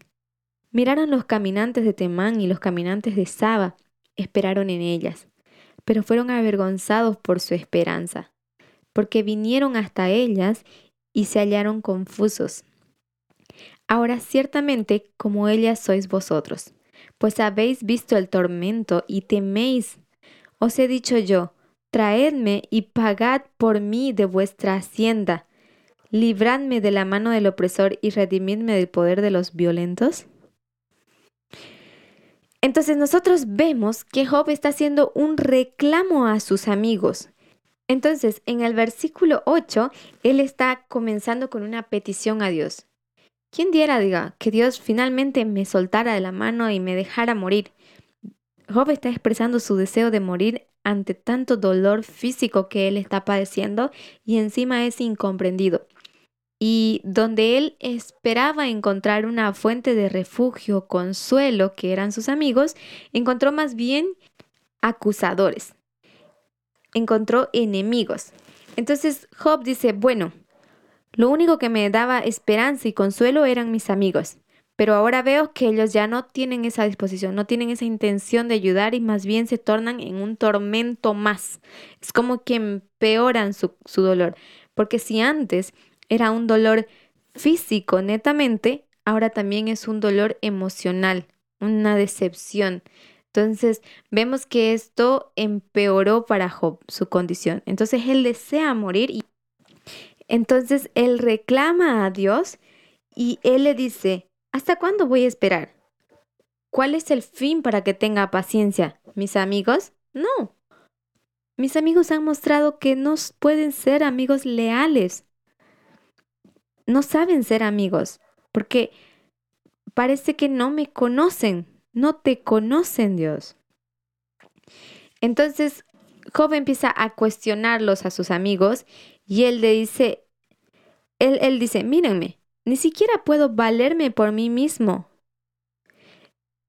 Miraron los caminantes de Temán y los caminantes de Saba, esperaron en ellas, pero fueron avergonzados por su esperanza porque vinieron hasta ellas y se hallaron confusos. Ahora ciertamente como ellas sois vosotros, pues habéis visto el tormento y teméis. Os he dicho yo, traedme y pagad por mí de vuestra hacienda. Libradme de la mano del opresor y redimidme del poder de los violentos. Entonces nosotros vemos que Job está haciendo un reclamo a sus amigos. Entonces, en el versículo 8, él está comenzando con una petición a Dios. ¿Quién diera, diga, que Dios finalmente me soltara de la mano y me dejara morir? Job está expresando su deseo de morir ante tanto dolor físico que él está padeciendo y encima es incomprendido. Y donde él esperaba encontrar una fuente de refugio, consuelo, que eran sus amigos, encontró más bien acusadores encontró enemigos. Entonces Job dice, bueno, lo único que me daba esperanza y consuelo eran mis amigos, pero ahora veo que ellos ya no tienen esa disposición, no tienen esa intención de ayudar y más bien se tornan en un tormento más. Es como que empeoran su, su dolor, porque si antes era un dolor físico netamente, ahora también es un dolor emocional, una decepción. Entonces vemos que esto empeoró para Job su condición. Entonces él desea morir y entonces él reclama a Dios y él le dice, ¿hasta cuándo voy a esperar? ¿Cuál es el fin para que tenga paciencia? ¿Mis amigos? No. Mis amigos han mostrado que no pueden ser amigos leales. No saben ser amigos porque parece que no me conocen no te conocen Dios. Entonces Job empieza a cuestionarlos a sus amigos y él le dice, él, él dice, mírenme, ni siquiera puedo valerme por mí mismo.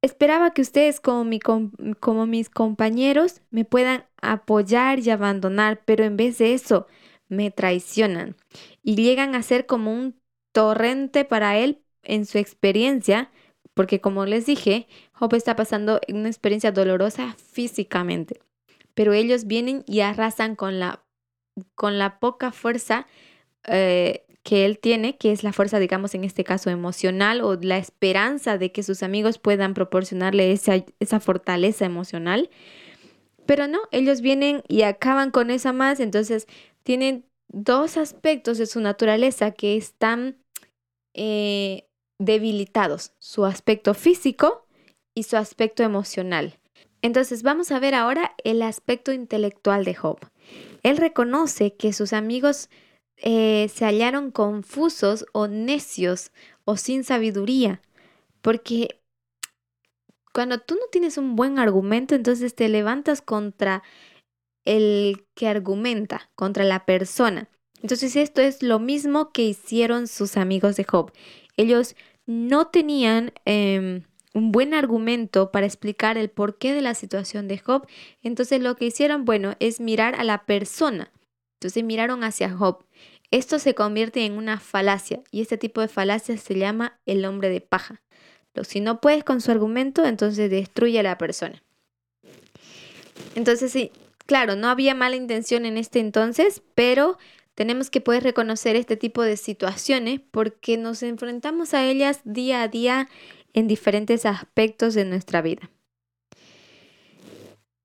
Esperaba que ustedes como, mi, como mis compañeros me puedan apoyar y abandonar, pero en vez de eso me traicionan y llegan a ser como un torrente para él en su experiencia porque como les dije, Job está pasando una experiencia dolorosa físicamente, pero ellos vienen y arrasan con la, con la poca fuerza eh, que él tiene, que es la fuerza, digamos, en este caso emocional o la esperanza de que sus amigos puedan proporcionarle esa, esa fortaleza emocional. Pero no, ellos vienen y acaban con esa más, entonces tienen dos aspectos de su naturaleza que están eh, debilitados, su aspecto físico y su aspecto emocional. Entonces vamos a ver ahora el aspecto intelectual de Job. Él reconoce que sus amigos eh, se hallaron confusos o necios o sin sabiduría, porque cuando tú no tienes un buen argumento, entonces te levantas contra el que argumenta, contra la persona. Entonces esto es lo mismo que hicieron sus amigos de Job. Ellos no tenían em, un buen argumento para explicar el porqué de la situación de Job. Entonces lo que hicieron, bueno, es mirar a la persona. Entonces miraron hacia Job. Esto se convierte en una falacia y este tipo de falacia se llama el hombre de paja. Si no puedes con su argumento, entonces destruye a la persona. Entonces, sí, claro, no había mala intención en este entonces, pero tenemos que poder reconocer este tipo de situaciones porque nos enfrentamos a ellas día a día en diferentes aspectos de nuestra vida.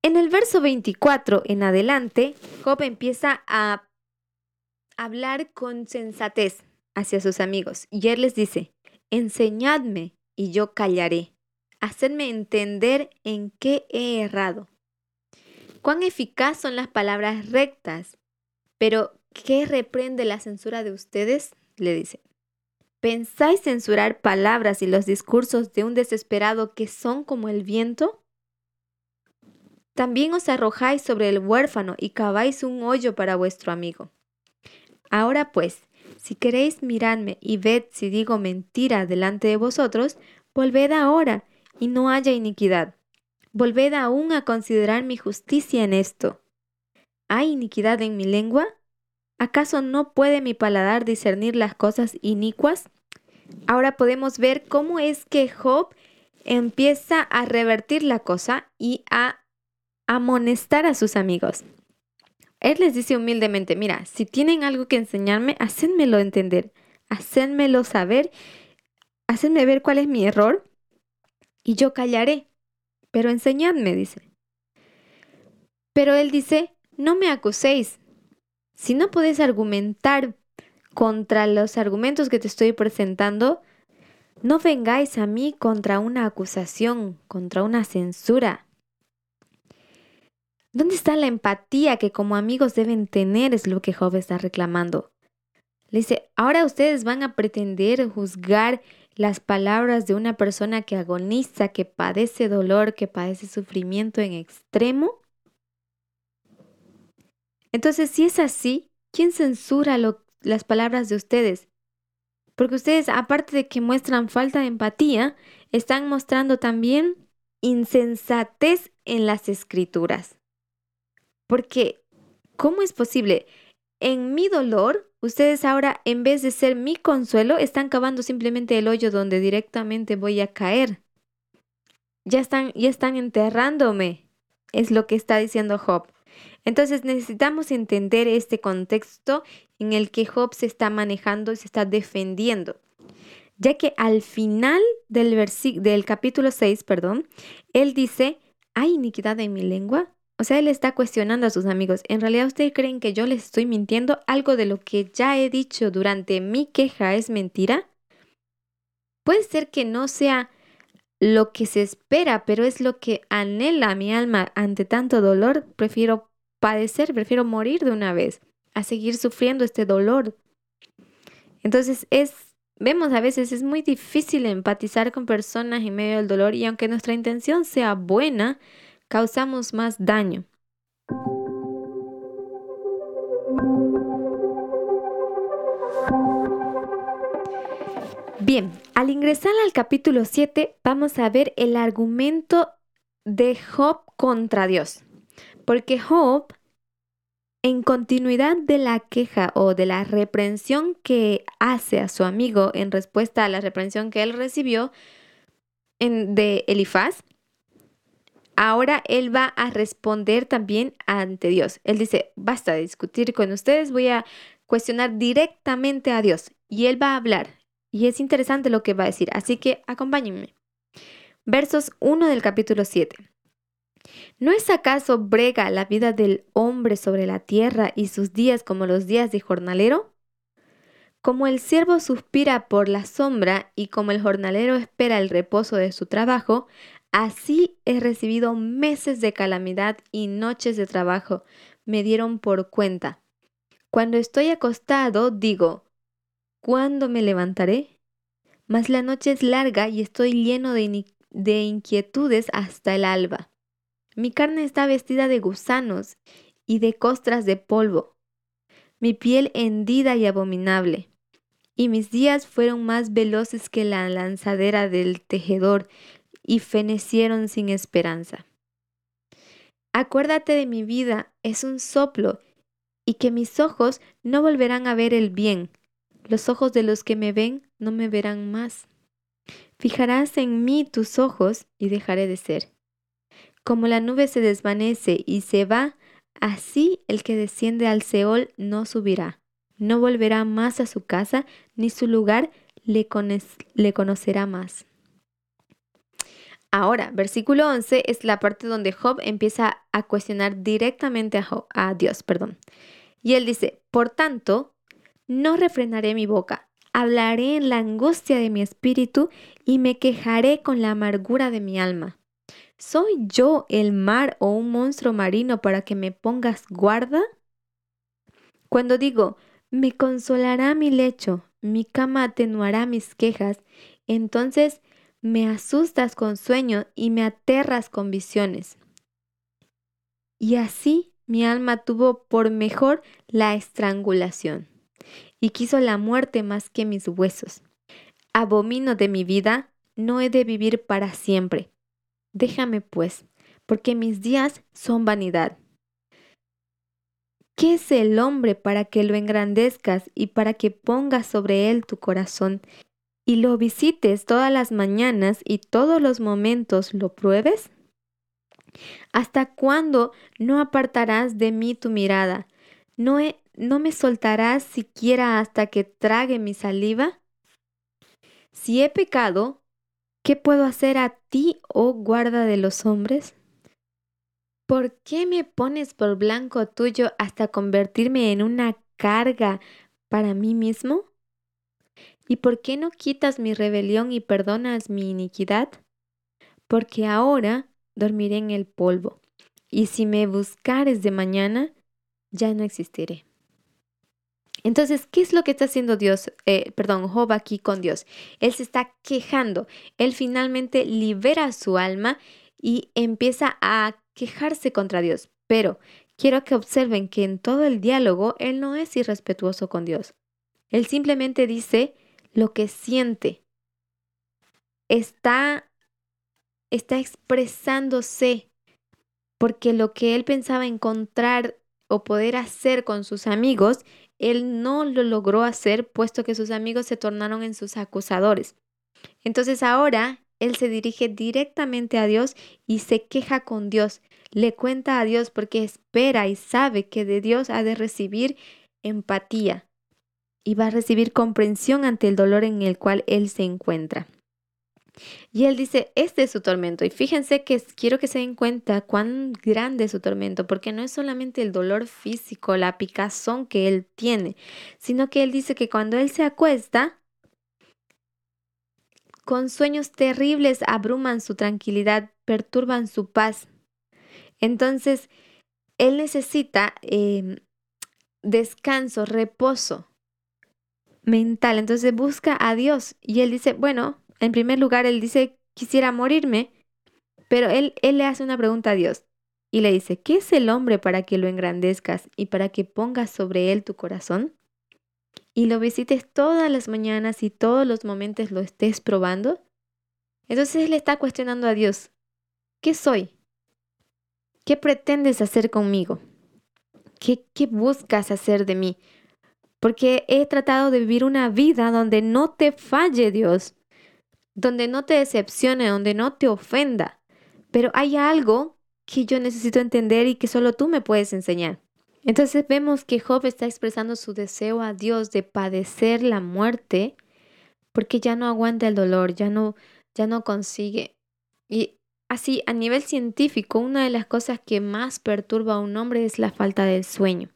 En el verso 24 en adelante, Job empieza a hablar con sensatez hacia sus amigos y él les dice, enseñadme y yo callaré, hacedme entender en qué he errado. Cuán eficaz son las palabras rectas, pero ¿qué reprende la censura de ustedes? le dice. ¿Pensáis censurar palabras y los discursos de un desesperado que son como el viento? También os arrojáis sobre el huérfano y caváis un hoyo para vuestro amigo. Ahora pues, si queréis mirarme y ved si digo mentira delante de vosotros, volved ahora y no haya iniquidad. Volved aún a considerar mi justicia en esto. ¿Hay iniquidad en mi lengua? ¿Acaso no puede mi paladar discernir las cosas inicuas? Ahora podemos ver cómo es que Job empieza a revertir la cosa y a amonestar a sus amigos. Él les dice humildemente, mira, si tienen algo que enseñarme, hacedmelo entender, hacedmelo saber, hacedme ver cuál es mi error y yo callaré, pero enseñadme, dice. Pero él dice, no me acuséis. Si no podéis argumentar contra los argumentos que te estoy presentando, no vengáis a mí contra una acusación, contra una censura. ¿Dónde está la empatía que como amigos deben tener? Es lo que Job está reclamando. Le dice, ahora ustedes van a pretender juzgar las palabras de una persona que agoniza, que padece dolor, que padece sufrimiento en extremo. Entonces, si es así, ¿quién censura las palabras de ustedes? Porque ustedes, aparte de que muestran falta de empatía, están mostrando también insensatez en las escrituras. Porque, ¿cómo es posible? En mi dolor, ustedes ahora, en vez de ser mi consuelo, están cavando simplemente el hoyo donde directamente voy a caer. Ya están, ya están enterrándome, es lo que está diciendo Job. Entonces necesitamos entender este contexto en el que Job se está manejando y se está defendiendo. Ya que al final del, del capítulo 6, perdón, él dice, ¿hay iniquidad en mi lengua? O sea, él está cuestionando a sus amigos. ¿En realidad ustedes creen que yo les estoy mintiendo? ¿Algo de lo que ya he dicho durante mi queja es mentira? Puede ser que no sea lo que se espera, pero es lo que anhela mi alma ante tanto dolor. Prefiero padecer, prefiero morir de una vez a seguir sufriendo este dolor. Entonces es, vemos a veces es muy difícil empatizar con personas en medio del dolor y aunque nuestra intención sea buena, causamos más daño. Bien, al ingresar al capítulo 7 vamos a ver el argumento de Job contra Dios. Porque Job, en continuidad de la queja o de la reprensión que hace a su amigo en respuesta a la reprensión que él recibió en, de Elifaz, ahora él va a responder también ante Dios. Él dice, basta de discutir con ustedes, voy a cuestionar directamente a Dios. Y él va a hablar. Y es interesante lo que va a decir, así que acompáñenme. Versos 1 del capítulo 7. ¿No es acaso brega la vida del hombre sobre la tierra y sus días como los días de jornalero? Como el siervo suspira por la sombra y como el jornalero espera el reposo de su trabajo, así he recibido meses de calamidad y noches de trabajo. Me dieron por cuenta. Cuando estoy acostado, digo, ¿cuándo me levantaré? Mas la noche es larga y estoy lleno de, de inquietudes hasta el alba. Mi carne está vestida de gusanos y de costras de polvo, mi piel hendida y abominable y mis días fueron más veloces que la lanzadera del tejedor y fenecieron sin esperanza. Acuérdate de mi vida, es un soplo, y que mis ojos no volverán a ver el bien. Los ojos de los que me ven no me verán más. Fijarás en mí tus ojos y dejaré de ser. Como la nube se desvanece y se va, así el que desciende al Seol no subirá no volverá más a su casa, ni su lugar le, conocerá más. Ahora, versículo 11 es la parte donde Job empieza a cuestionar directamente a, Dios. Perdón. Y él dice, por tanto, no refrenaré mi boca, hablaré en la angustia de mi espíritu y me quejaré con la amargura de mi alma. ¿Soy yo el mar o un monstruo marino para que me pongas guarda? Cuando digo, me consolará mi lecho, mi cama atenuará mis quejas, entonces me asustas con sueño y me aterras con visiones. Y así mi alma tuvo por mejor la estrangulación, y quiso la muerte más que mis huesos. Abomino de mi vida, no he de vivir para siempre. Déjame pues, porque mis días son vanidad. ¿Qué es el hombre para que lo engrandezcas y para que pongas sobre él tu corazón y lo visites todas las mañanas y todos los momentos lo pruebes? ¿Hasta cuándo no apartarás de mí tu mirada? ¿No, ¿No me soltarás siquiera hasta que trague mi saliva? Si he pecado, ¿qué puedo hacer a ti, oh guarda de los hombres? ¿Por qué me pones por blanco tuyo hasta convertirme en una carga para mí mismo? ¿Y por qué no quitas mi rebelión y perdonas mi iniquidad? Porque ahora dormiré en el polvo, y si me buscares de mañana, ya no existiré. Entonces, ¿qué es lo que está haciendo Dios, eh, perdón, Job aquí con Dios? Él se está quejando. Él finalmente libera su alma y empieza a quejarse contra Dios. Pero quiero que observen que en todo el diálogo Él no es irrespetuoso con Dios. Él simplemente dice lo que siente. Está, está expresándose porque lo que él pensaba encontrar o poder hacer con sus amigos, él no lo logró hacer puesto que sus amigos se tornaron en sus acusadores. Entonces ahora él se dirige directamente a Dios y se queja con Dios. Le cuenta a Dios porque espera y sabe que de Dios ha de recibir empatía y va a recibir comprensión ante el dolor en el cual él se encuentra. Y él dice, este es su tormento. Y fíjense que quiero que se den cuenta cuán grande es su tormento, porque no es solamente el dolor físico, la picazón que él tiene, sino que él dice que cuando él se acuesta, con sueños terribles abruman su tranquilidad, perturban su paz. Entonces, él necesita em, descanso, reposo mental. Entonces busca a Dios y él dice, bueno, en primer lugar, él dice, quisiera morirme, pero él, él le hace una pregunta a Dios y le dice, ¿qué es el hombre para que lo engrandezcas y para que pongas sobre él tu corazón? y lo visites todas las mañanas y todos los momentos lo estés probando, entonces él está cuestionando a Dios, ¿qué soy? ¿Qué pretendes hacer conmigo? ¿Qué, ¿Qué buscas hacer de mí? Porque he tratado de vivir una vida donde no te falle Dios, donde no te decepcione, donde no te ofenda. Pero hay algo que yo necesito entender y que solo tú me puedes enseñar. Entonces vemos que Job está expresando su deseo a Dios de padecer la muerte porque ya no aguanta el dolor, ya no, ya no consigue. Y así, a nivel científico, una de las cosas que más perturba a un hombre es la falta del sueño.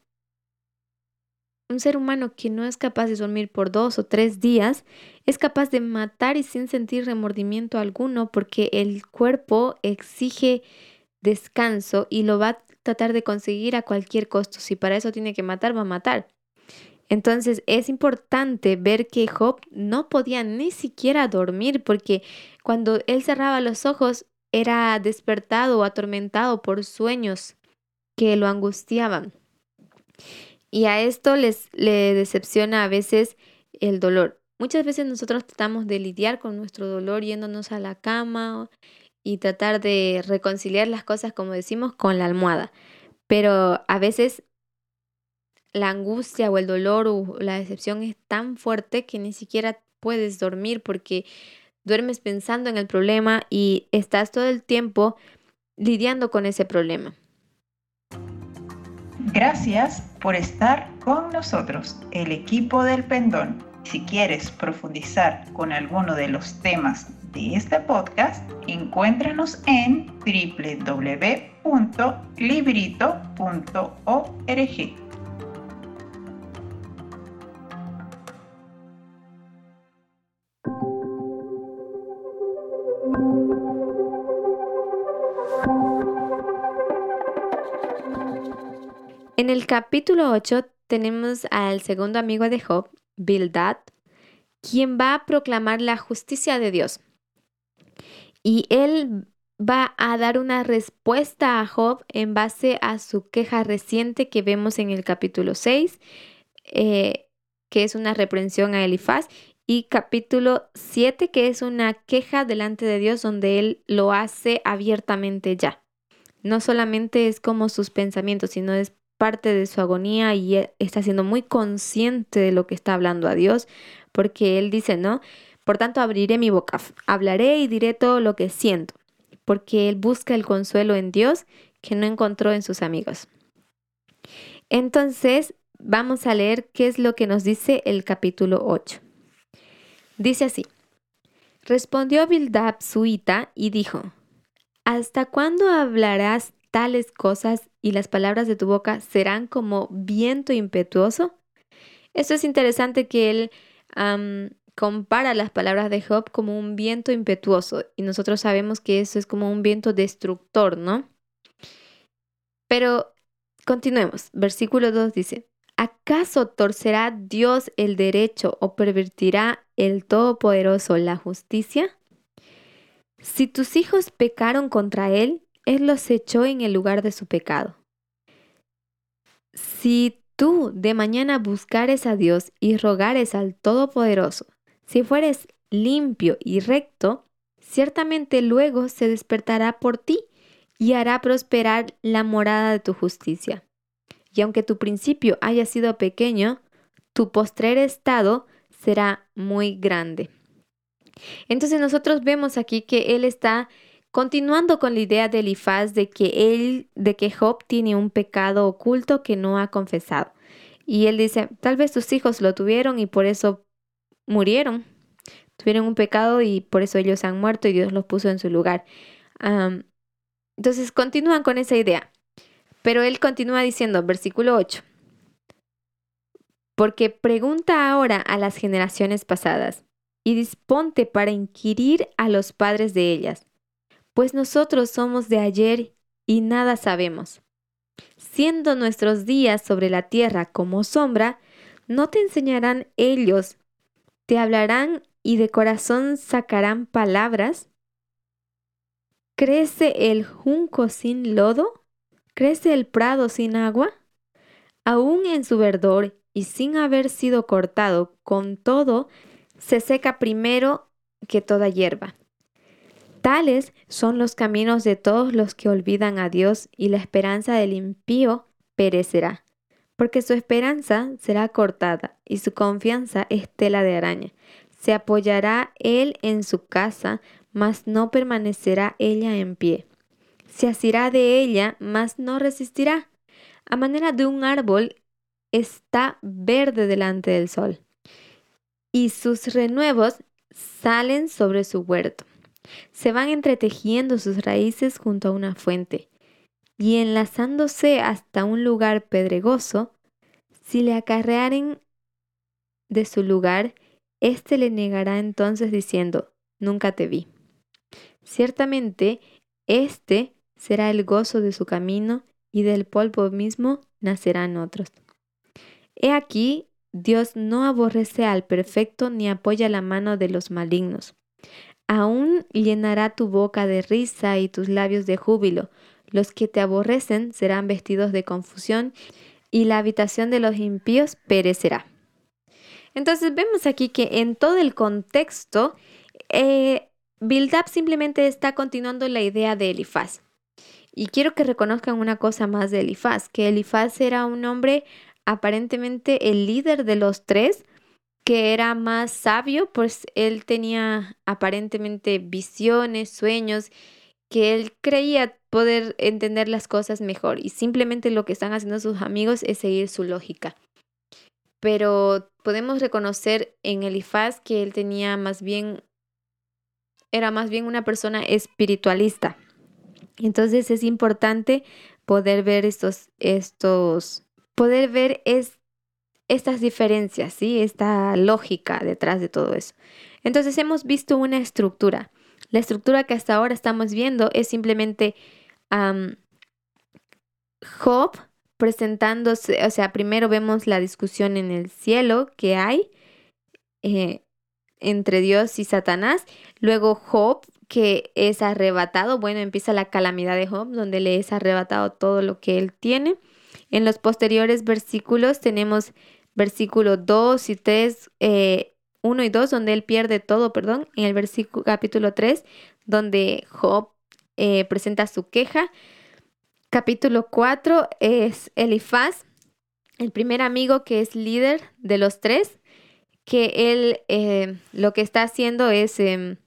Un ser humano que no es capaz de dormir por dos o tres días es capaz de matar y sin sentir remordimiento alguno porque el cuerpo exige descanso y lo va a tratar de conseguir a cualquier costo. Si para eso tiene que matar, va a matar. Entonces es importante ver que Job no podía ni siquiera dormir porque cuando él cerraba los ojos era despertado o atormentado por sueños que lo angustiaban. Y a esto les le decepciona a veces el dolor. Muchas veces nosotros tratamos de lidiar con nuestro dolor yéndonos a la cama y tratar de reconciliar las cosas, como decimos, con la almohada. Pero a veces la angustia o el dolor o la decepción es tan fuerte que ni siquiera puedes dormir porque duermes pensando en el problema y estás todo el tiempo lidiando con ese problema. Gracias por estar con nosotros, el equipo del Pendón. Si quieres profundizar con alguno de los temas de este podcast, encuéntranos en www.librito.org. En el capítulo 8 tenemos al segundo amigo de Job, Bildad, quien va a proclamar la justicia de Dios. Y él va a dar una respuesta a Job en base a su queja reciente que vemos en el capítulo 6, eh, que es una reprensión a Elifaz, y capítulo 7, que es una queja delante de Dios donde él lo hace abiertamente ya. No solamente es como sus pensamientos, sino es parte de su agonía y está siendo muy consciente de lo que está hablando a Dios, porque él dice, ¿no? Por tanto, abriré mi boca, hablaré y diré todo lo que siento, porque él busca el consuelo en Dios que no encontró en sus amigos. Entonces, vamos a leer qué es lo que nos dice el capítulo 8. Dice así, respondió Bildad suita y dijo, ¿hasta cuándo hablarás tales cosas y las palabras de tu boca serán como viento impetuoso? Esto es interesante que él compara las palabras de Job como un viento impetuoso y nosotros sabemos que eso es como un viento destructor, ¿no? Pero continuemos. Versículo 2 dice, ¿acaso torcerá Dios el derecho o pervertirá el Todopoderoso la justicia? Si tus hijos pecaron contra Él, él los echó en el lugar de su pecado. Si tú de mañana buscares a Dios y rogares al Todopoderoso, si fueres limpio y recto, ciertamente luego se despertará por ti y hará prosperar la morada de tu justicia. Y aunque tu principio haya sido pequeño, tu postrer estado será muy grande. Entonces nosotros vemos aquí que Él está Continuando con la idea de Elifaz de que él, de que Job tiene un pecado oculto que no ha confesado. Y él dice, tal vez tus hijos lo tuvieron y por eso murieron. Tuvieron un pecado y por eso ellos han muerto y Dios los puso en su lugar. entonces continúan con esa idea. Pero él continúa diciendo, versículo 8, porque pregunta ahora a las generaciones pasadas y disponte para inquirir a los padres de ellas pues nosotros somos de ayer y nada sabemos. Siendo nuestros días sobre la tierra como sombra, ¿no te enseñarán ellos? ¿Te hablarán y de corazón sacarán palabras? ¿Crece el junco sin lodo? ¿Crece el prado sin agua? Aún en su verdor y sin haber sido cortado, con todo, se seca primero que toda hierba. Tales son los caminos de todos los que olvidan a Dios y la esperanza del impío perecerá, porque su esperanza será cortada y su confianza es tela de araña. Se apoyará él en su casa, mas no permanecerá ella en pie. Se asirá de ella, mas no resistirá. A manera de un árbol está verde delante del sol, y sus renuevos salen sobre su huerto. Se van entretejiendo sus raíces junto a una fuente y enlazándose hasta un lugar pedregoso, Si le acarrearen de su lugar, éste le negará entonces diciendo, nunca te vi. Ciertamente, este será el gozo de su camino y del polvo mismo nacerán otros. He aquí, Dios no aborrece al perfecto ni apoya la mano de los malignos. Aún llenará tu boca de risa y tus labios de júbilo. Los que te aborrecen serán vestidos de confusión y la habitación de los impíos perecerá. Entonces vemos aquí que en todo el contexto, eh, Bildab simplemente está continuando la idea de Elifaz. Y quiero que reconozcan una cosa más de Elifaz, que Elifaz era un hombre aparentemente el líder de los tres, que era más sabio, pues él tenía aparentemente visiones, sueños, que él creía poder entender las cosas mejor y simplemente lo que están haciendo sus amigos es seguir su lógica. Pero podemos reconocer en Elifaz que él tenía más bien, era más bien una persona espiritualista. Entonces es importante poder ver estos, estos, poder ver es, estas diferencias, ¿sí? Esta lógica detrás de todo eso. Entonces hemos visto una estructura. La estructura que hasta ahora estamos viendo es simplemente Job presentándose, o sea, primero vemos la discusión en el cielo que hay eh, entre Dios y Satanás, luego Job que es arrebatado, bueno, empieza la calamidad de Job, donde le es arrebatado todo lo que él tiene. En los posteriores versículos tenemos versículo 2 y 3, 1 eh, y 2, donde él pierde todo, perdón. En el versículo capítulo 3, donde Job eh, presenta su queja. Capítulo 4 es Elifaz, el primer amigo que es líder de los tres, que él eh, lo que está haciendo es em,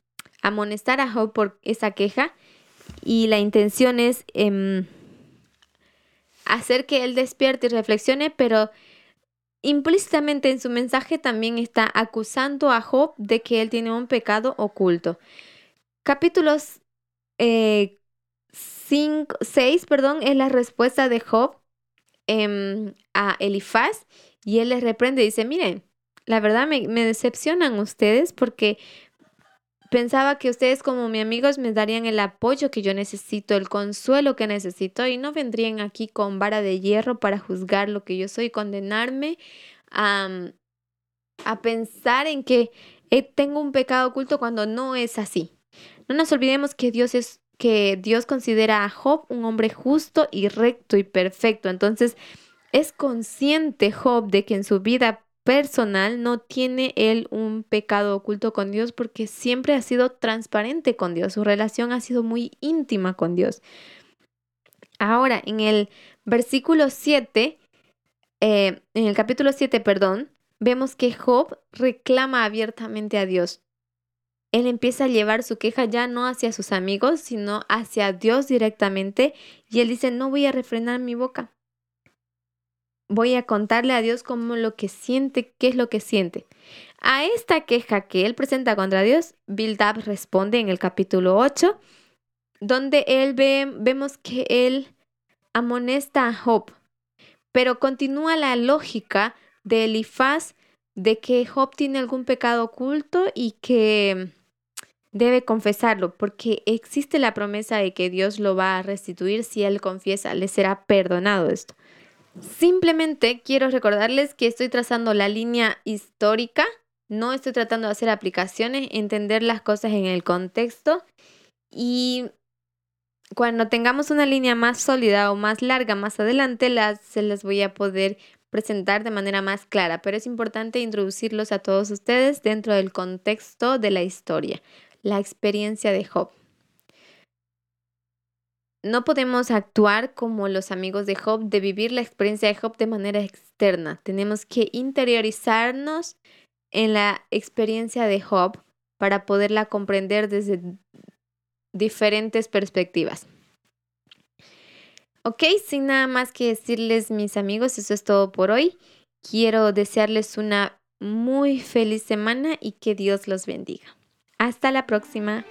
amonestar a Job por esa queja y la intención es em, hacer que él despierte y reflexione, pero implícitamente en su mensaje también está acusando a Job de que él tiene un pecado oculto. Capítulos 6, eh, es la respuesta de Job em, a Elifaz y él les reprende y dice, miren, la verdad me decepcionan ustedes porque Pensaba que ustedes como mis amigos me darían el apoyo que yo necesito, el consuelo que necesito y no vendrían aquí con vara de hierro para juzgar lo que yo soy, condenarme a, a pensar en que eh, tengo un pecado oculto cuando no es así. No nos olvidemos que Dios es que Dios considera a Job un hombre justo y recto y perfecto. Entonces, es consciente Job de que en su vida personal no tiene él un pecado oculto con Dios porque siempre ha sido transparente con Dios, su relación ha sido muy íntima con Dios. Ahora, en el versículo 7, eh, en el capítulo 7, perdón, vemos que Job reclama abiertamente a Dios. Él empieza a llevar su queja ya no hacia sus amigos, sino hacia Dios directamente. Y él dice, no voy a refrenar mi boca voy a contarle a Dios cómo lo que siente, qué es lo que siente. A esta queja que él presenta contra Dios, Bildab responde en el capítulo 8, donde él ve, vemos que él amonesta a Job, pero continúa la lógica de Elifaz de que Job tiene algún pecado oculto y que debe confesarlo, porque existe la promesa de que Dios lo va a restituir si él confiesa, le será perdonado esto. Simplemente quiero recordarles que estoy trazando la línea histórica, no estoy tratando de hacer aplicaciones, entender las cosas en el contexto y cuando tengamos una línea más sólida o más larga más adelante, las, se las voy a poder presentar de manera más clara, pero es importante introducirlos a todos ustedes dentro del contexto de la historia, la experiencia de Job no podemos actuar como los amigos de Job, de vivir la experiencia de Job de manera externa. Tenemos que interiorizarnos en la experiencia de Job para poderla comprender desde diferentes perspectivas. Ok, sin nada más que decirles mis amigos, eso es todo por hoy. Quiero desearles una muy feliz semana y que Dios los bendiga. Hasta la próxima.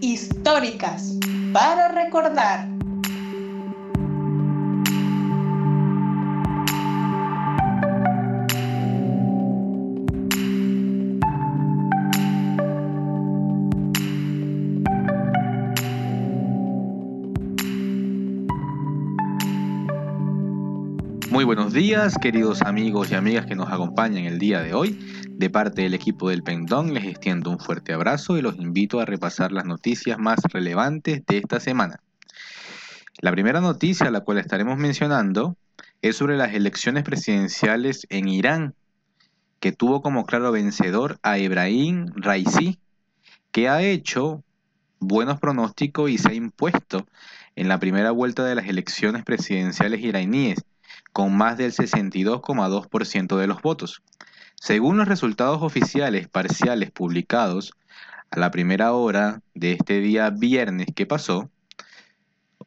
Históricas para recordar. Muy buenos días, queridos amigos y amigas que nos acompañan el día de hoy. De parte del equipo del Pendón les extiendo un fuerte abrazo y los invito a repasar las noticias más relevantes de esta semana. La primera noticia a la cual estaremos mencionando es sobre las elecciones presidenciales en Irán, que tuvo como claro vencedor a Ibrahim Raisi, que ha hecho buenos pronósticos y se ha impuesto en la primera vuelta de las elecciones presidenciales iraníes con más del 62,2% de los votos. Según los resultados oficiales parciales publicados a la primera hora de este día viernes que pasó,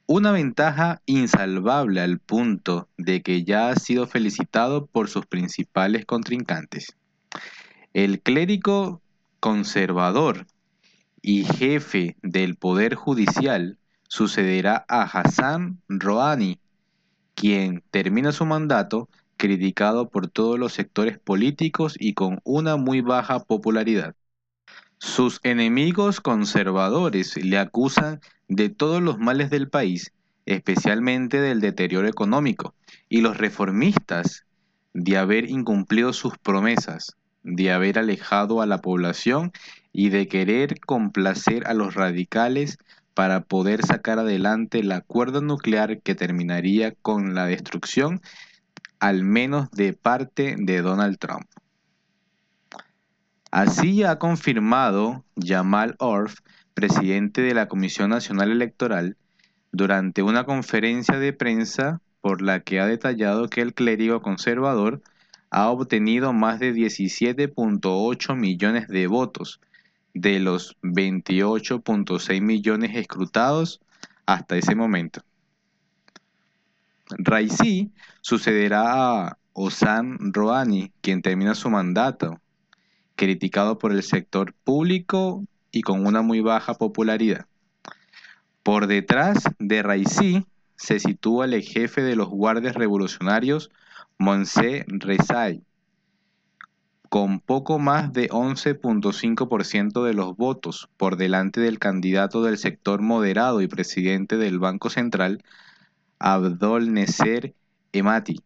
una ventaja insalvable al punto de que ya ha sido felicitado por sus principales contrincantes. El clérigo conservador y jefe del Poder Judicial sucederá a Hassan Rouhani, quien termina su mandato criticado por todos los sectores políticos y con una muy baja popularidad. Sus enemigos conservadores le acusan de todos los males del país, especialmente del deterioro económico, y los reformistas de haber incumplido sus promesas, de haber alejado a la población y de querer complacer a los radicales para poder sacar adelante el acuerdo nuclear que terminaría con la destrucción al menos de parte de Donald Trump. Así ha confirmado Jamal Orf, presidente de la Comisión Nacional Electoral, durante una conferencia de prensa por la que ha detallado que el clérigo conservador ha obtenido más de 17.8 millones de votos, de los 28.6 millones escrutados hasta ese momento. Raisi sucederá a Osan Rouhani, quien termina su mandato, criticado por el sector público y con una muy baja popularidad. Por detrás de Raisi se sitúa el jefe de los guardias revolucionarios, Monse Rezai, con poco más de 11.5% de los votos por delante del candidato del sector moderado y presidente del Banco Central, Abdol Neser Emati,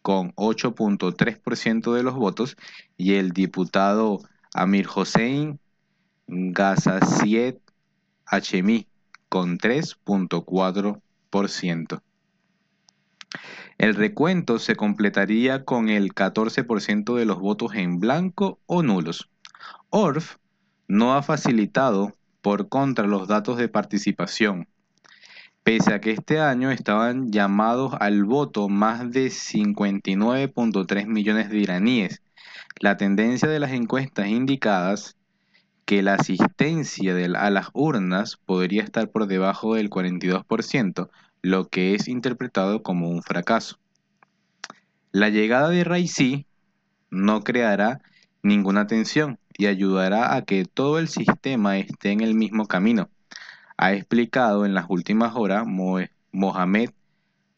con 8.3% de los votos, y el diputado Amir Hossein Ghazasiet Hachemi, con 3.4%. El recuento se completaría con el 14% de los votos en blanco o nulos. ORF no ha facilitado por contra los datos de participación, pese a que este año estaban llamados al voto más de 59.3 millones de iraníes. La tendencia de las encuestas indicadas que la asistencia a las urnas podría estar por debajo del 42%, lo que es interpretado como un fracaso. La llegada de Raisi no creará ninguna tensión y ayudará a que todo el sistema esté en el mismo camino. Ha explicado en las últimas horas Mohamed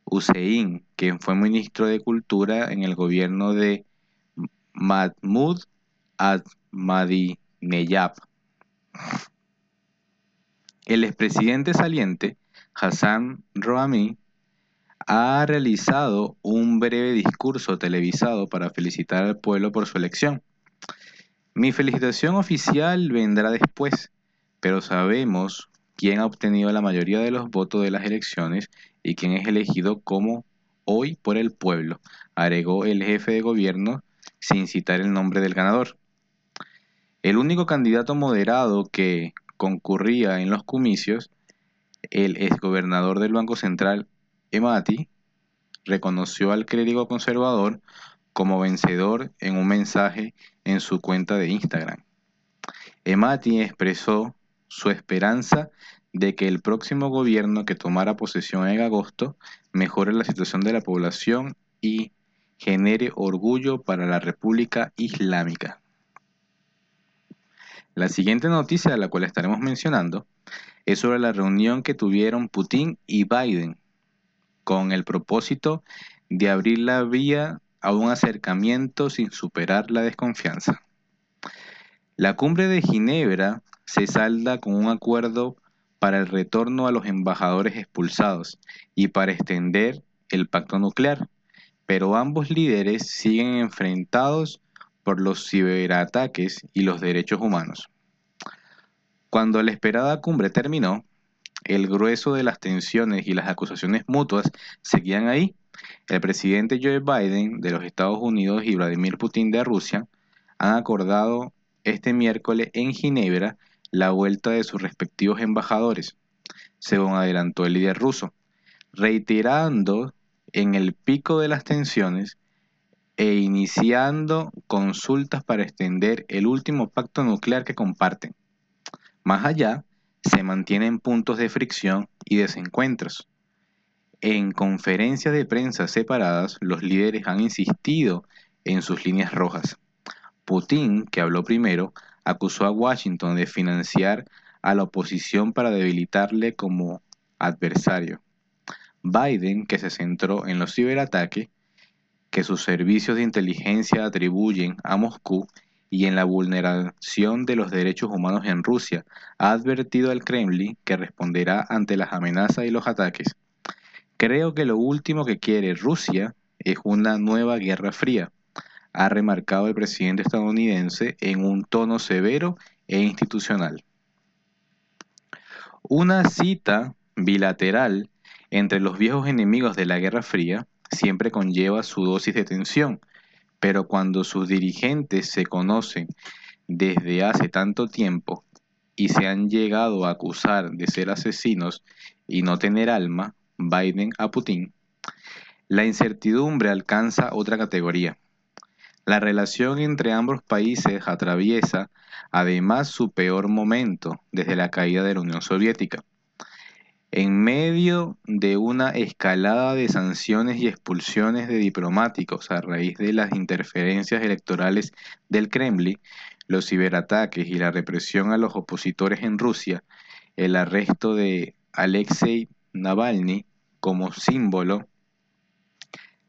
Hussein, quien fue ministro de Cultura en el gobierno de Mahmoud Ahmadinejad. El expresidente saliente Hassan Rouhani ha realizado un breve discurso televisado para felicitar al pueblo por su elección. Mi felicitación oficial vendrá después, pero sabemos quién ha obtenido la mayoría de los votos de las elecciones y quién es elegido como hoy por el pueblo, agregó el jefe de gobierno sin citar el nombre del ganador. El único candidato moderado que concurría en los comicios el exgobernador del Banco Central, Emati, reconoció al clérigo conservador como vencedor en un mensaje en su cuenta de Instagram. Emati expresó su esperanza de que el próximo gobierno que tomara posesión en agosto mejore la situación de la población y genere orgullo para la República Islámica. La siguiente noticia de la cual estaremos mencionando es sobre la reunión que tuvieron Putin y Biden con el propósito de abrir la vía a un acercamiento sin superar la desconfianza. La cumbre de Ginebra se salda con un acuerdo para el retorno a los embajadores expulsados y para extender el pacto nuclear, pero ambos líderes siguen enfrentados por los ciberataques y los derechos humanos. Cuando la esperada cumbre terminó, el grueso de las tensiones y las acusaciones mutuas seguían ahí. El presidente Joe Biden de los Estados Unidos y Vladimir Putin de Rusia han acordado este miércoles en Ginebra la vuelta de sus respectivos embajadores, según adelantó el líder ruso, reiterando en el pico de las tensiones e iniciando consultas para extender el último pacto nuclear que comparten. Más allá, se mantienen puntos de fricción y desencuentros. En conferencias de prensa separadas, los líderes han insistido en sus líneas rojas. Putin, que habló primero, acusó a Washington de financiar a la oposición para debilitarle como adversario. Biden, que se centró en los ciberataques que sus servicios de inteligencia atribuyen a Moscú y en la vulneración de los derechos humanos en Rusia, ha advertido al Kremlin que responderá ante las amenazas y los ataques. Creo que lo último que quiere Rusia es una nueva guerra fría, ha remarcado el presidente estadounidense en un tono severo e institucional. Una cita bilateral entre los viejos enemigos de la Guerra Fría siempre conlleva su dosis de tensión, pero cuando sus dirigentes se conocen desde hace tanto tiempo y se han llegado a acusar de ser asesinos y no tener alma, Biden a Putin, la incertidumbre alcanza otra categoría. La relación entre ambos países atraviesa además su peor momento desde la caída de la Unión Soviética. En medio de una escalada de sanciones y expulsiones de diplomáticos a raíz de las interferencias electorales del Kremlin, los ciberataques y la represión a los opositores en Rusia, el arresto de Alexei Navalny como símbolo,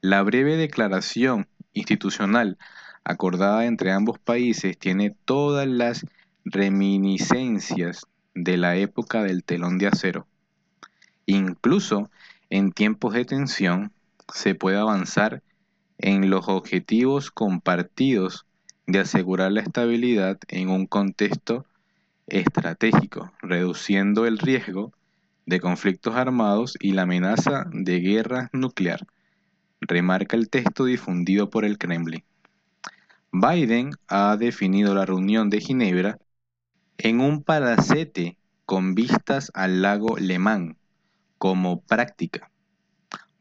la breve declaración institucional acordada entre ambos países tiene todas las reminiscencias de la época del telón de acero. Incluso en tiempos de tensión se puede avanzar en los objetivos compartidos de asegurar la estabilidad en un contexto estratégico, reduciendo el riesgo de conflictos armados y la amenaza de guerra nuclear remarca el texto difundido por el Kremlin. Biden ha definido la reunión de Ginebra en un palacete con vistas al lago Le como práctica,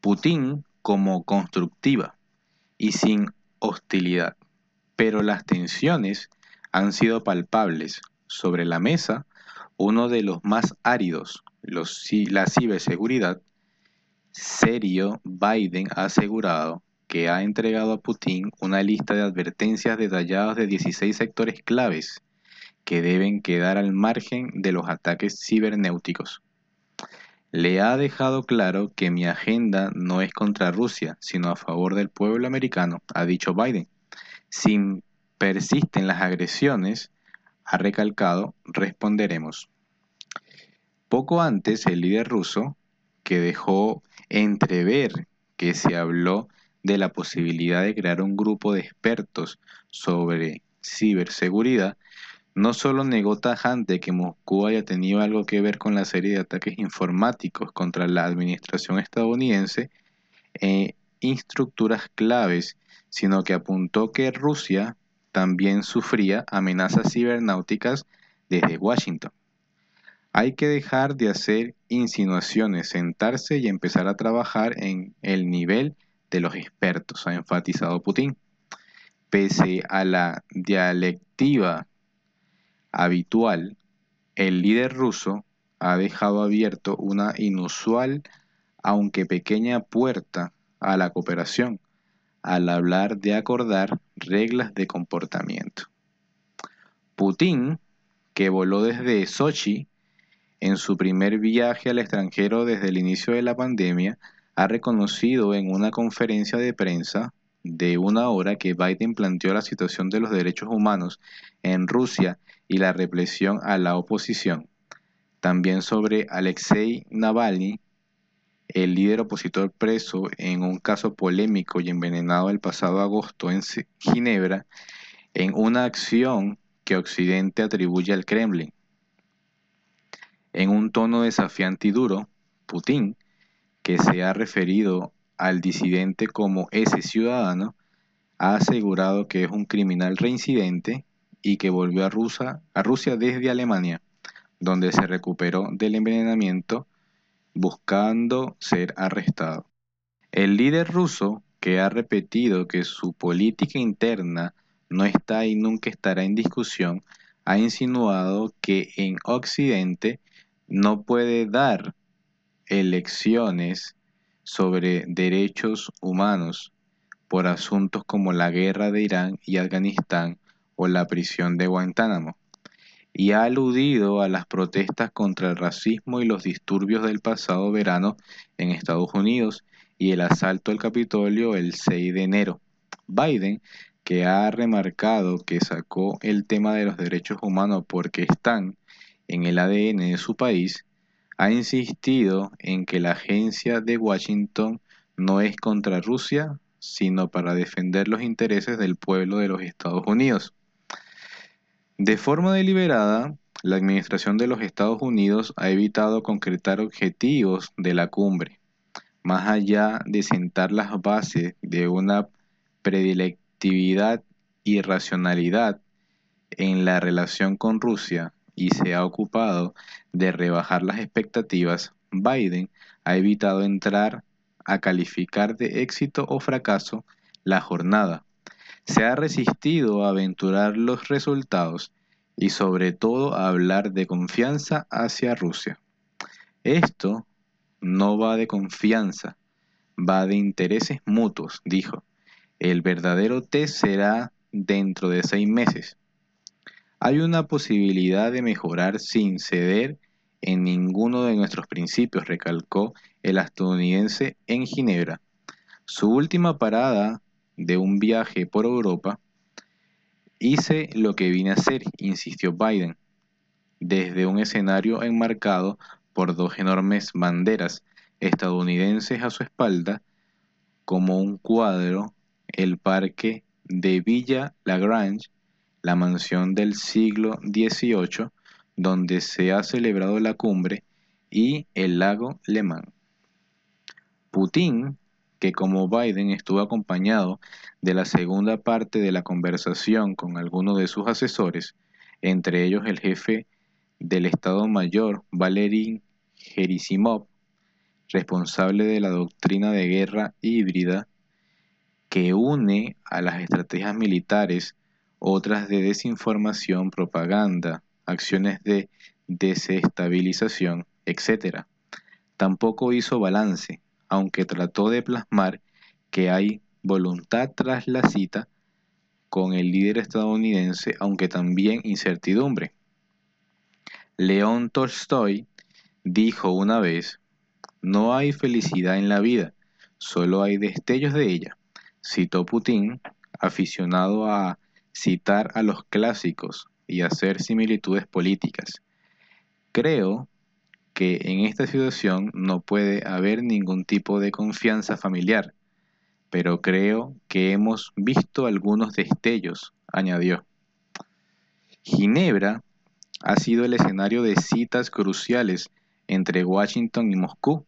Putin como constructiva y sin hostilidad. Pero las tensiones han sido palpables. Sobre la mesa, uno de los más áridos, la ciberseguridad, serio, Biden ha asegurado que ha entregado a Putin una lista de advertencias detalladas de 16 sectores claves que deben quedar al margen de los ataques cibernéuticos. Le ha dejado claro que mi agenda no es contra Rusia, sino a favor del pueblo americano, ha dicho Biden. Si persisten las agresiones, ha recalcado, responderemos. Poco antes, el líder ruso, que dejó entrever que se habló de la posibilidad de crear un grupo de expertos sobre ciberseguridad, no solo negó tajante que Moscú haya tenido algo que ver con la serie de ataques informáticos contra la administración estadounidense e estructuras claves, sino que apuntó que Rusia también sufría amenazas cibernáuticas desde Washington. Hay que dejar de hacer insinuaciones, sentarse y empezar a trabajar en el nivel de los expertos, ha enfatizado Putin. Pese a la dialectiva habitual, el líder ruso ha dejado abierto una inusual, aunque pequeña puerta a la cooperación al hablar de acordar reglas de comportamiento. Putin que voló desde Sochi en su primer viaje al extranjero desde el inicio de la pandemia, ha reconocido en una conferencia de prensa de una hora que Biden planteó la situación de los derechos humanos en Rusia y la represión a la oposición. También sobre Alexei Navalny, el líder opositor preso en un caso polémico y envenenado el pasado agosto en Ginebra, en una acción que Occidente atribuye al Kremlin. En un tono desafiante y duro, Putin, que se ha referido al disidente como ese ciudadano, ha asegurado que es un criminal reincidente y que volvió a Rusia, a Rusia desde Alemania, donde se recuperó del envenenamiento buscando ser arrestado. El líder ruso, que ha repetido que su política interna no está y nunca estará en discusión, ha insinuado que en Occidente no puede dar elecciones sobre derechos humanos por asuntos como la guerra de Irán y Afganistán o la prisión de Guantánamo, y ha aludido a las protestas contra el racismo y los disturbios del pasado verano en Estados Unidos y el asalto al Capitolio el 6 de enero. Biden, que ha remarcado que sacó el tema de los derechos humanos porque están en el ADN de su país, ha insistido en que la agencia de Washington no es contra Rusia, sino para defender los intereses del pueblo de los Estados Unidos. De forma deliberada, la Administración de los Estados Unidos ha evitado concretar objetivos de la cumbre, más allá de sentar las bases de una predilectividad y racionalidad en la relación con Rusia y se ha ocupado de rebajar las expectativas, Biden ha evitado entrar a calificar de éxito o fracaso la jornada. Se ha resistido a aventurar los resultados y sobre todo a hablar de confianza hacia Rusia. Esto no va de confianza, va de intereses mutuos, dijo. El verdadero test será dentro de seis meses. Hay una posibilidad de mejorar sin ceder en ninguno de nuestros principios, recalcó el estadounidense en Ginebra. Su última parada de un viaje por Europa, hice lo que vine a hacer, insistió Biden, desde un escenario enmarcado por dos enormes banderas estadounidenses a su espalda, como un cuadro, el parque de Villa Lagrange la mansión del siglo XVIII donde se ha celebrado la cumbre y el lago Le Mans. Putin, que como Biden estuvo acompañado de la segunda parte de la conversación con algunos de sus asesores, entre ellos el jefe del Estado Mayor Valery Gerasimov, responsable de la doctrina de guerra híbrida que une a las estrategias militares otras de desinformación, propaganda, acciones de desestabilización, etc. Tampoco hizo balance, aunque trató de plasmar que hay voluntad tras la cita con el líder estadounidense, aunque también incertidumbre. León Tolstoy dijo una vez, no hay felicidad en la vida, solo hay destellos de ella. Citó Putin, aficionado a citar a los clásicos y hacer similitudes políticas. Creo que en esta situación no puede haber ningún tipo de confianza familiar, pero creo que hemos visto algunos destellos, añadió. Ginebra ha sido el escenario de citas cruciales entre Washington y Moscú.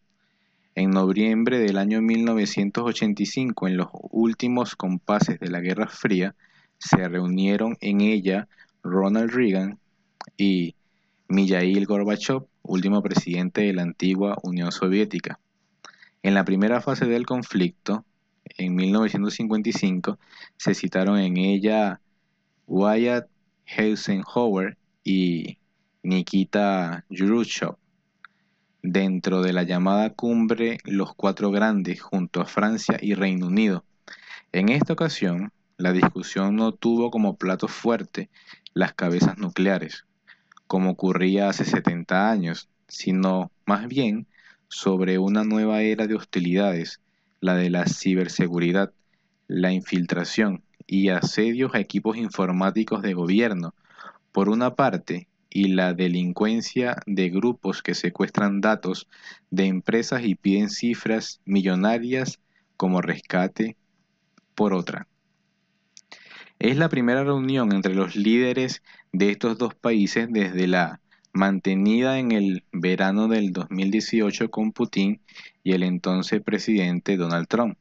En noviembre del año 1985, en los últimos compases de la Guerra Fría, se reunieron en ella Ronald Reagan y Mijail Gorbachev, último presidente de la antigua Unión Soviética. En la primera fase del conflicto, en 1955, se citaron en ella Wyatt Eisenhower y Nikita Khrushchev dentro de la llamada cumbre Los Cuatro Grandes junto a Francia y Reino Unido. En esta ocasión, la discusión no tuvo como plato fuerte las cabezas nucleares, como ocurría hace 70 años, sino más bien sobre una nueva era de hostilidades, la de la ciberseguridad, la infiltración y asedios a equipos informáticos de gobierno, por una parte, y la delincuencia de grupos que secuestran datos de empresas y piden cifras millonarias como rescate, por otra. Es la primera reunión entre los líderes de estos dos países desde la mantenida en el verano del 2018 con Putin y el entonces presidente Donald Trump,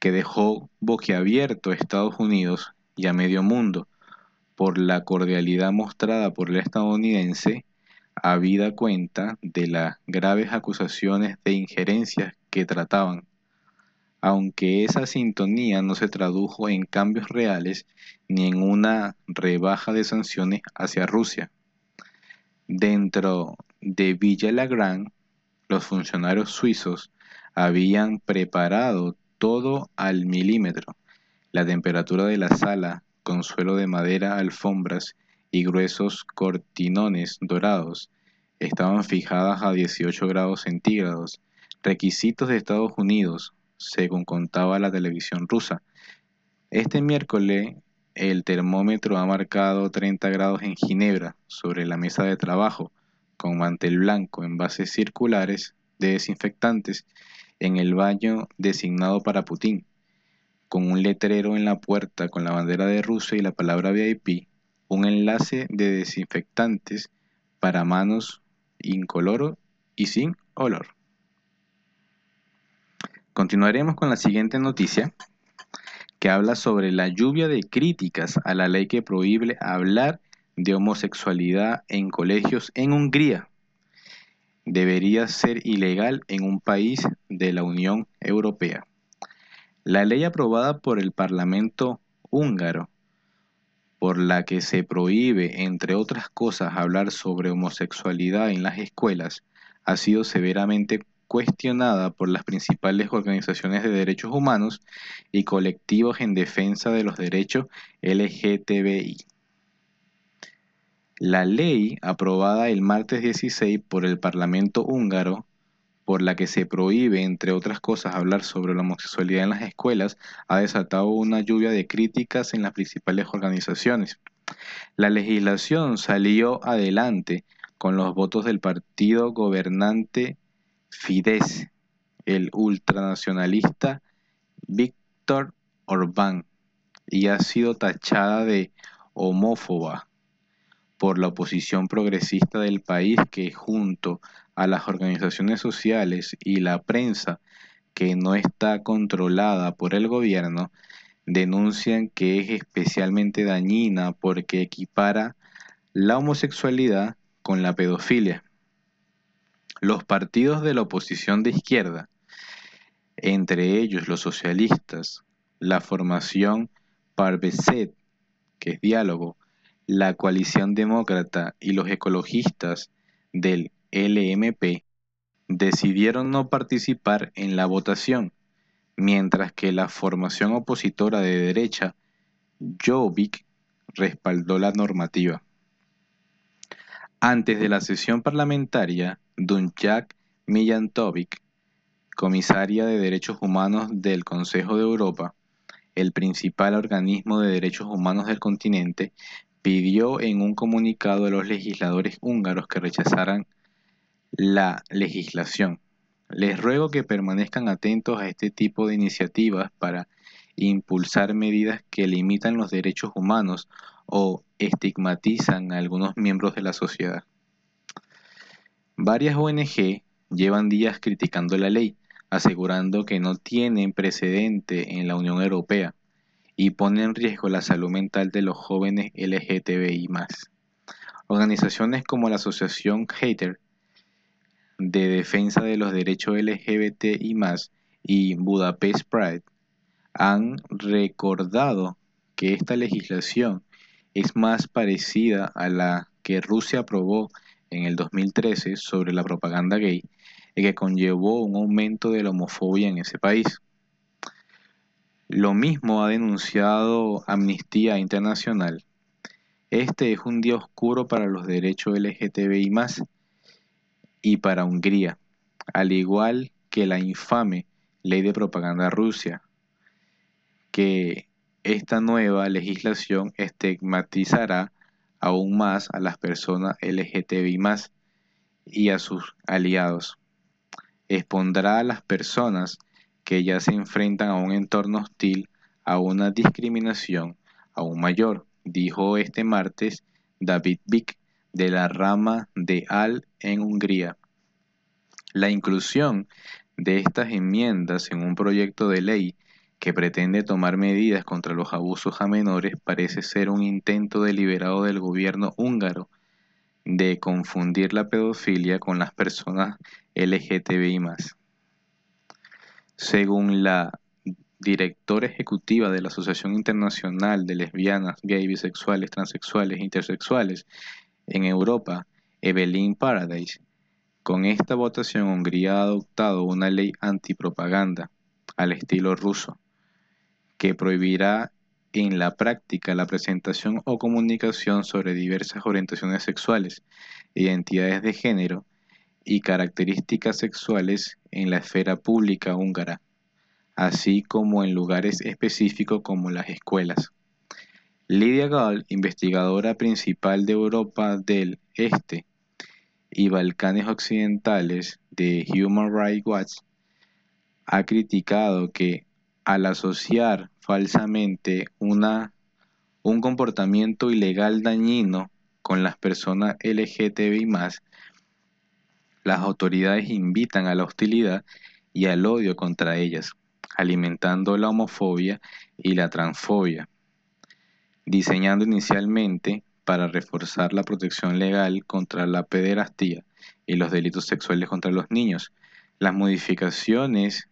que dejó boquiabierto a Estados Unidos y a medio mundo por la cordialidad mostrada por el estadounidense, habida cuenta de las graves acusaciones de injerencias que trataban, aunque esa sintonía no se tradujo en cambios reales ni en una rebaja de sanciones hacia Rusia. Dentro de Villa los funcionarios suizos habían preparado todo al milímetro. La temperatura de la sala, con suelo de madera, alfombras y gruesos cortinones dorados, estaban fijadas a 18 grados centígrados, requisitos de Estados Unidos, según contaba la televisión rusa. Este miércoles el termómetro ha marcado 30 grados en Ginebra sobre la mesa de trabajo, con mantel blanco en bases circulares de desinfectantes en el baño designado para Putin, con un letrero en la puerta con la bandera de Rusia y la palabra VIP, un enlace de desinfectantes para manos incoloro y sin olor. Continuaremos con la siguiente noticia, que habla sobre la lluvia de críticas a la ley que prohíbe hablar de homosexualidad en colegios en Hungría. Debería ser ilegal en un país de la Unión Europea. La ley aprobada por el Parlamento húngaro, por la que se prohíbe, entre otras cosas, hablar sobre homosexualidad en las escuelas, ha sido severamente cuestionada por las principales organizaciones de derechos humanos y colectivos en defensa de los derechos LGTBI. La ley aprobada el martes 16 por el Parlamento húngaro, por la que se prohíbe, entre otras cosas, hablar sobre la homosexualidad en las escuelas, ha desatado una lluvia de críticas en las principales organizaciones. La legislación salió adelante con los votos del partido gobernante Fidesz, el ultranacionalista Víctor Orbán, y ha sido tachada de homófoba por la oposición progresista del país que junto a las organizaciones sociales y la prensa que no está controlada por el gobierno, denuncian que es especialmente dañina porque equipara la homosexualidad con la pedofilia los partidos de la oposición de izquierda, entre ellos los socialistas, la formación Parbeset, que es diálogo, la coalición demócrata y los ecologistas del LMP, decidieron no participar en la votación, mientras que la formación opositora de derecha, Jobbik, respaldó la normativa. Antes de la sesión parlamentaria, Dunjak Mijantovic, comisaria de Derechos Humanos del Consejo de Europa, el principal organismo de derechos humanos del continente, pidió en un comunicado a los legisladores húngaros que rechazaran la legislación. Les ruego que permanezcan atentos a este tipo de iniciativas para impulsar medidas que limitan los derechos humanos o estigmatizan a algunos miembros de la sociedad. Varias ONG llevan días criticando la ley, asegurando que no tienen precedente en la Unión Europea y pone en riesgo la salud mental de los jóvenes LGTBI. Organizaciones como la Asociación Hater de Defensa de los Derechos LGBTI y Budapest Pride han recordado que esta legislación es más parecida a la que Rusia aprobó en el 2013 sobre la propaganda gay y que conllevó un aumento de la homofobia en ese país. Lo mismo ha denunciado Amnistía Internacional. Este es un día oscuro para los derechos LGTBI y para Hungría, al igual que la infame ley de propaganda Rusia, que esta nueva legislación estigmatizará aún más a las personas LGTBI y a sus aliados. Expondrá a las personas que ya se enfrentan a un entorno hostil a una discriminación aún mayor, dijo este martes David Vick de la rama de AL en Hungría. La inclusión de estas enmiendas en un proyecto de ley que pretende tomar medidas contra los abusos a menores parece ser un intento deliberado del gobierno húngaro de confundir la pedofilia con las personas LGTBI. Según la directora ejecutiva de la Asociación Internacional de Lesbianas, Gay, Bisexuales, Transexuales e Intersexuales en Europa, Evelyn Paradise, con esta votación Hungría ha adoptado una ley antipropaganda al estilo ruso que prohibirá en la práctica la presentación o comunicación sobre diversas orientaciones sexuales, identidades de género y características sexuales en la esfera pública húngara, así como en lugares específicos como las escuelas. Lidia Gall, investigadora principal de Europa del Este y Balcanes Occidentales de Human Rights Watch, ha criticado que al asociar falsamente una, un comportamiento ilegal dañino con las personas LGTBI las autoridades invitan a la hostilidad y al odio contra ellas, alimentando la homofobia y la transfobia, diseñando inicialmente para reforzar la protección legal contra la pederastía y los delitos sexuales contra los niños. Las modificaciones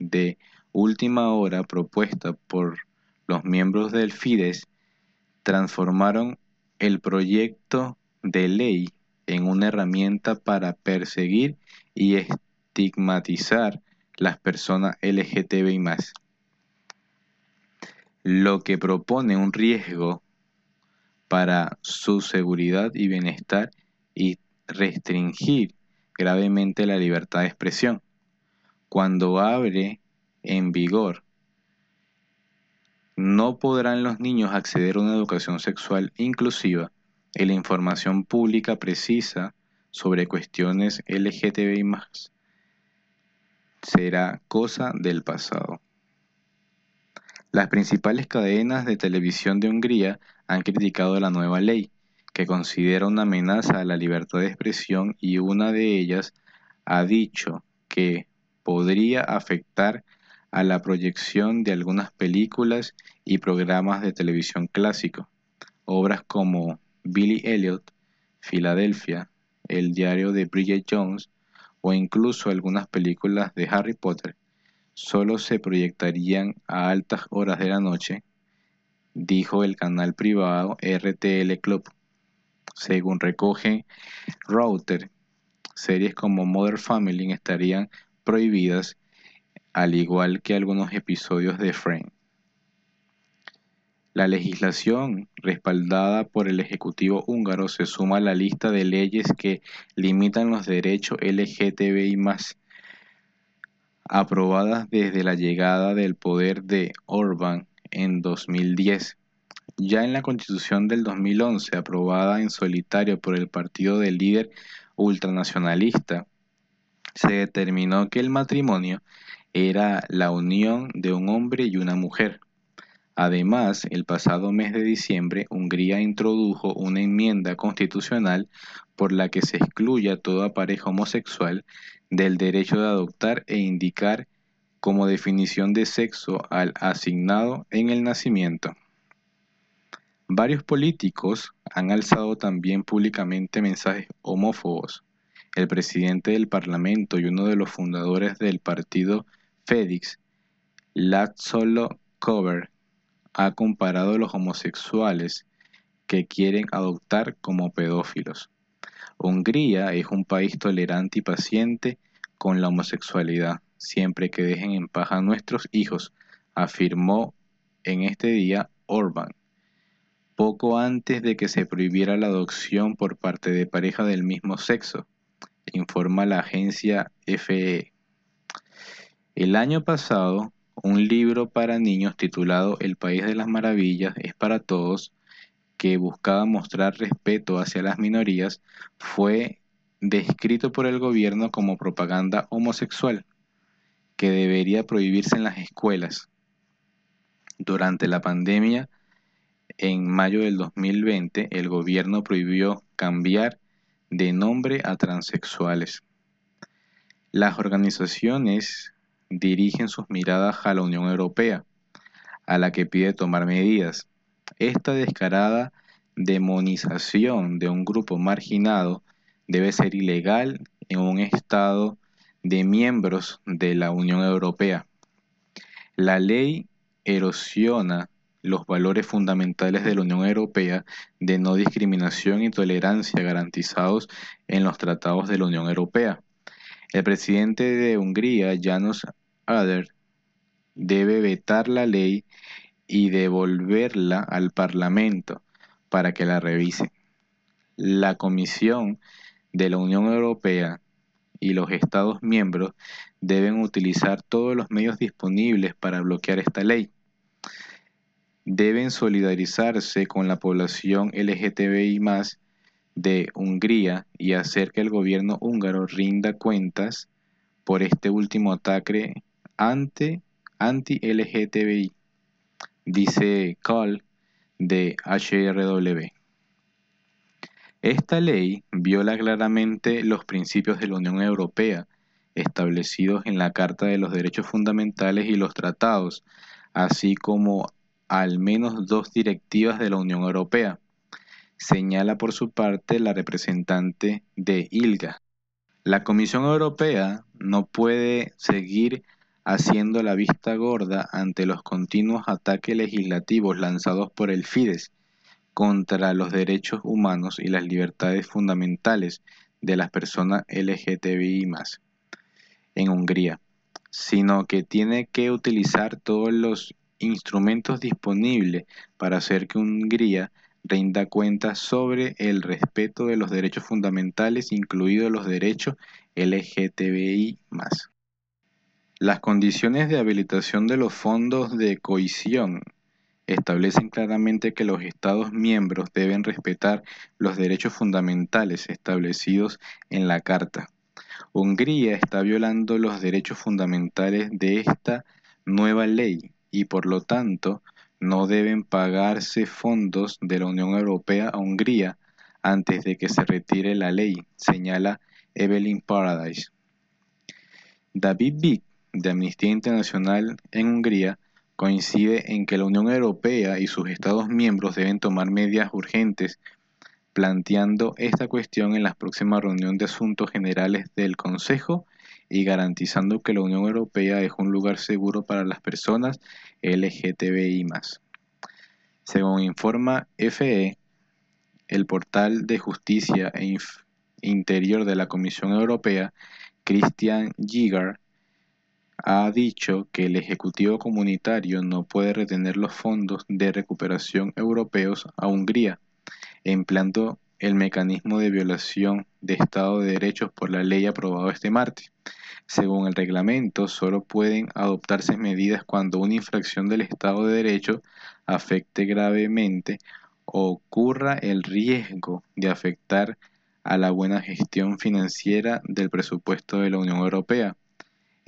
de última hora propuesta por los miembros del FIDES transformaron el proyecto de ley en una herramienta para perseguir y estigmatizar las personas LGTBI lo que propone un riesgo para su seguridad y bienestar y restringir gravemente la libertad de expresión. Cuando abre en vigor, no podrán los niños acceder a una educación sexual inclusiva y la información pública precisa sobre cuestiones LGTBI será cosa del pasado. Las principales cadenas de televisión de Hungría han criticado la nueva ley, que considera una amenaza a la libertad de expresión y una de ellas ha dicho que podría afectar a la proyección de algunas películas y programas de televisión clásicos. Obras como Billy Elliot, Filadelfia, El diario de Bridget Jones o incluso algunas películas de Harry Potter solo se proyectarían a altas horas de la noche, dijo el canal privado RTL Club. Según recoge Router, series como Mother Family estarían prohibidas al igual que algunos episodios de Frame. La legislación respaldada por el Ejecutivo húngaro se suma a la lista de leyes que limitan los derechos LGTBI aprobadas desde la llegada del poder de Orbán en 2010. Ya en la Constitución del 2011, aprobada en solitario por el partido del líder ultranacionalista, se determinó que el matrimonio era la unión de un hombre y una mujer. Además, el pasado mes de diciembre, Hungría introdujo una enmienda constitucional por la que se excluye a toda pareja homosexual del derecho de adoptar e indicar como definición de sexo al asignado en el nacimiento. Varios políticos han alzado también públicamente mensajes homófobos. El presidente del Parlamento y uno de los fundadores del partido FedEx, Latsolo Cover, ha comparado a los homosexuales que quieren adoptar como pedófilos. Hungría es un país tolerante y paciente con la homosexualidad, siempre que dejen en paz a nuestros hijos, afirmó en este día Orban. poco antes de que se prohibiera la adopción por parte de pareja del mismo sexo, informa la agencia FE. El año pasado, un libro para niños titulado El País de las Maravillas es para todos, que buscaba mostrar respeto hacia las minorías, fue descrito por el gobierno como propaganda homosexual, que debería prohibirse en las escuelas. Durante la pandemia, en mayo del 2020, el gobierno prohibió cambiar de nombre a transexuales. Las organizaciones dirigen sus miradas a la Unión Europea, a la que pide tomar medidas. Esta descarada demonización de un grupo marginado debe ser ilegal en un Estado de miembros de la Unión Europea. La ley erosiona los valores fundamentales de la Unión Europea de no discriminación y tolerancia garantizados en los tratados de la Unión Europea. El presidente de Hungría, Janos Ader, debe vetar la ley y devolverla al Parlamento para que la revise. La Comisión de la Unión Europea y los Estados miembros deben utilizar todos los medios disponibles para bloquear esta ley. Deben solidarizarse con la población LGTBI de Hungría y hacer que el gobierno húngaro rinda cuentas por este último ataque anti-LGTBI, dice Call de HRW. Esta ley viola claramente los principios de la Unión Europea establecidos en la Carta de los Derechos Fundamentales y los tratados, así como al menos dos directivas de la Unión Europea, señala por su parte la representante de ILGA. La Comisión Europea no puede seguir haciendo la vista gorda ante los continuos ataques legislativos lanzados por el Fidesz contra los derechos humanos y las libertades fundamentales de las personas LGTBI en Hungría, sino que tiene que utilizar todos los instrumentos disponibles para hacer que Hungría rinda cuenta sobre el respeto de los derechos fundamentales, incluidos los derechos LGTBI. Las condiciones de habilitación de los fondos de cohesión establecen claramente que los Estados miembros deben respetar los derechos fundamentales establecidos en la Carta. Hungría está violando los derechos fundamentales de esta nueva ley y por lo tanto no deben pagarse fondos de la Unión Europea a Hungría antes de que se retire la ley, señala Evelyn Paradise. David Vick, de Amnistía Internacional en Hungría, coincide en que la Unión Europea y sus Estados miembros deben tomar medidas urgentes planteando esta cuestión en la próxima reunión de asuntos generales del Consejo y garantizando que la Unión Europea es un lugar seguro para las personas LGTBI. Según informa FE, el portal de justicia e interior de la Comisión Europea, Christian Giger, ha dicho que el Ejecutivo Comunitario no puede retener los fondos de recuperación europeos a Hungría, empleando el mecanismo de violación de Estado de Derechos por la ley aprobado este martes. Según el reglamento, solo pueden adoptarse medidas cuando una infracción del Estado de Derecho afecte gravemente o ocurra el riesgo de afectar a la buena gestión financiera del presupuesto de la Unión Europea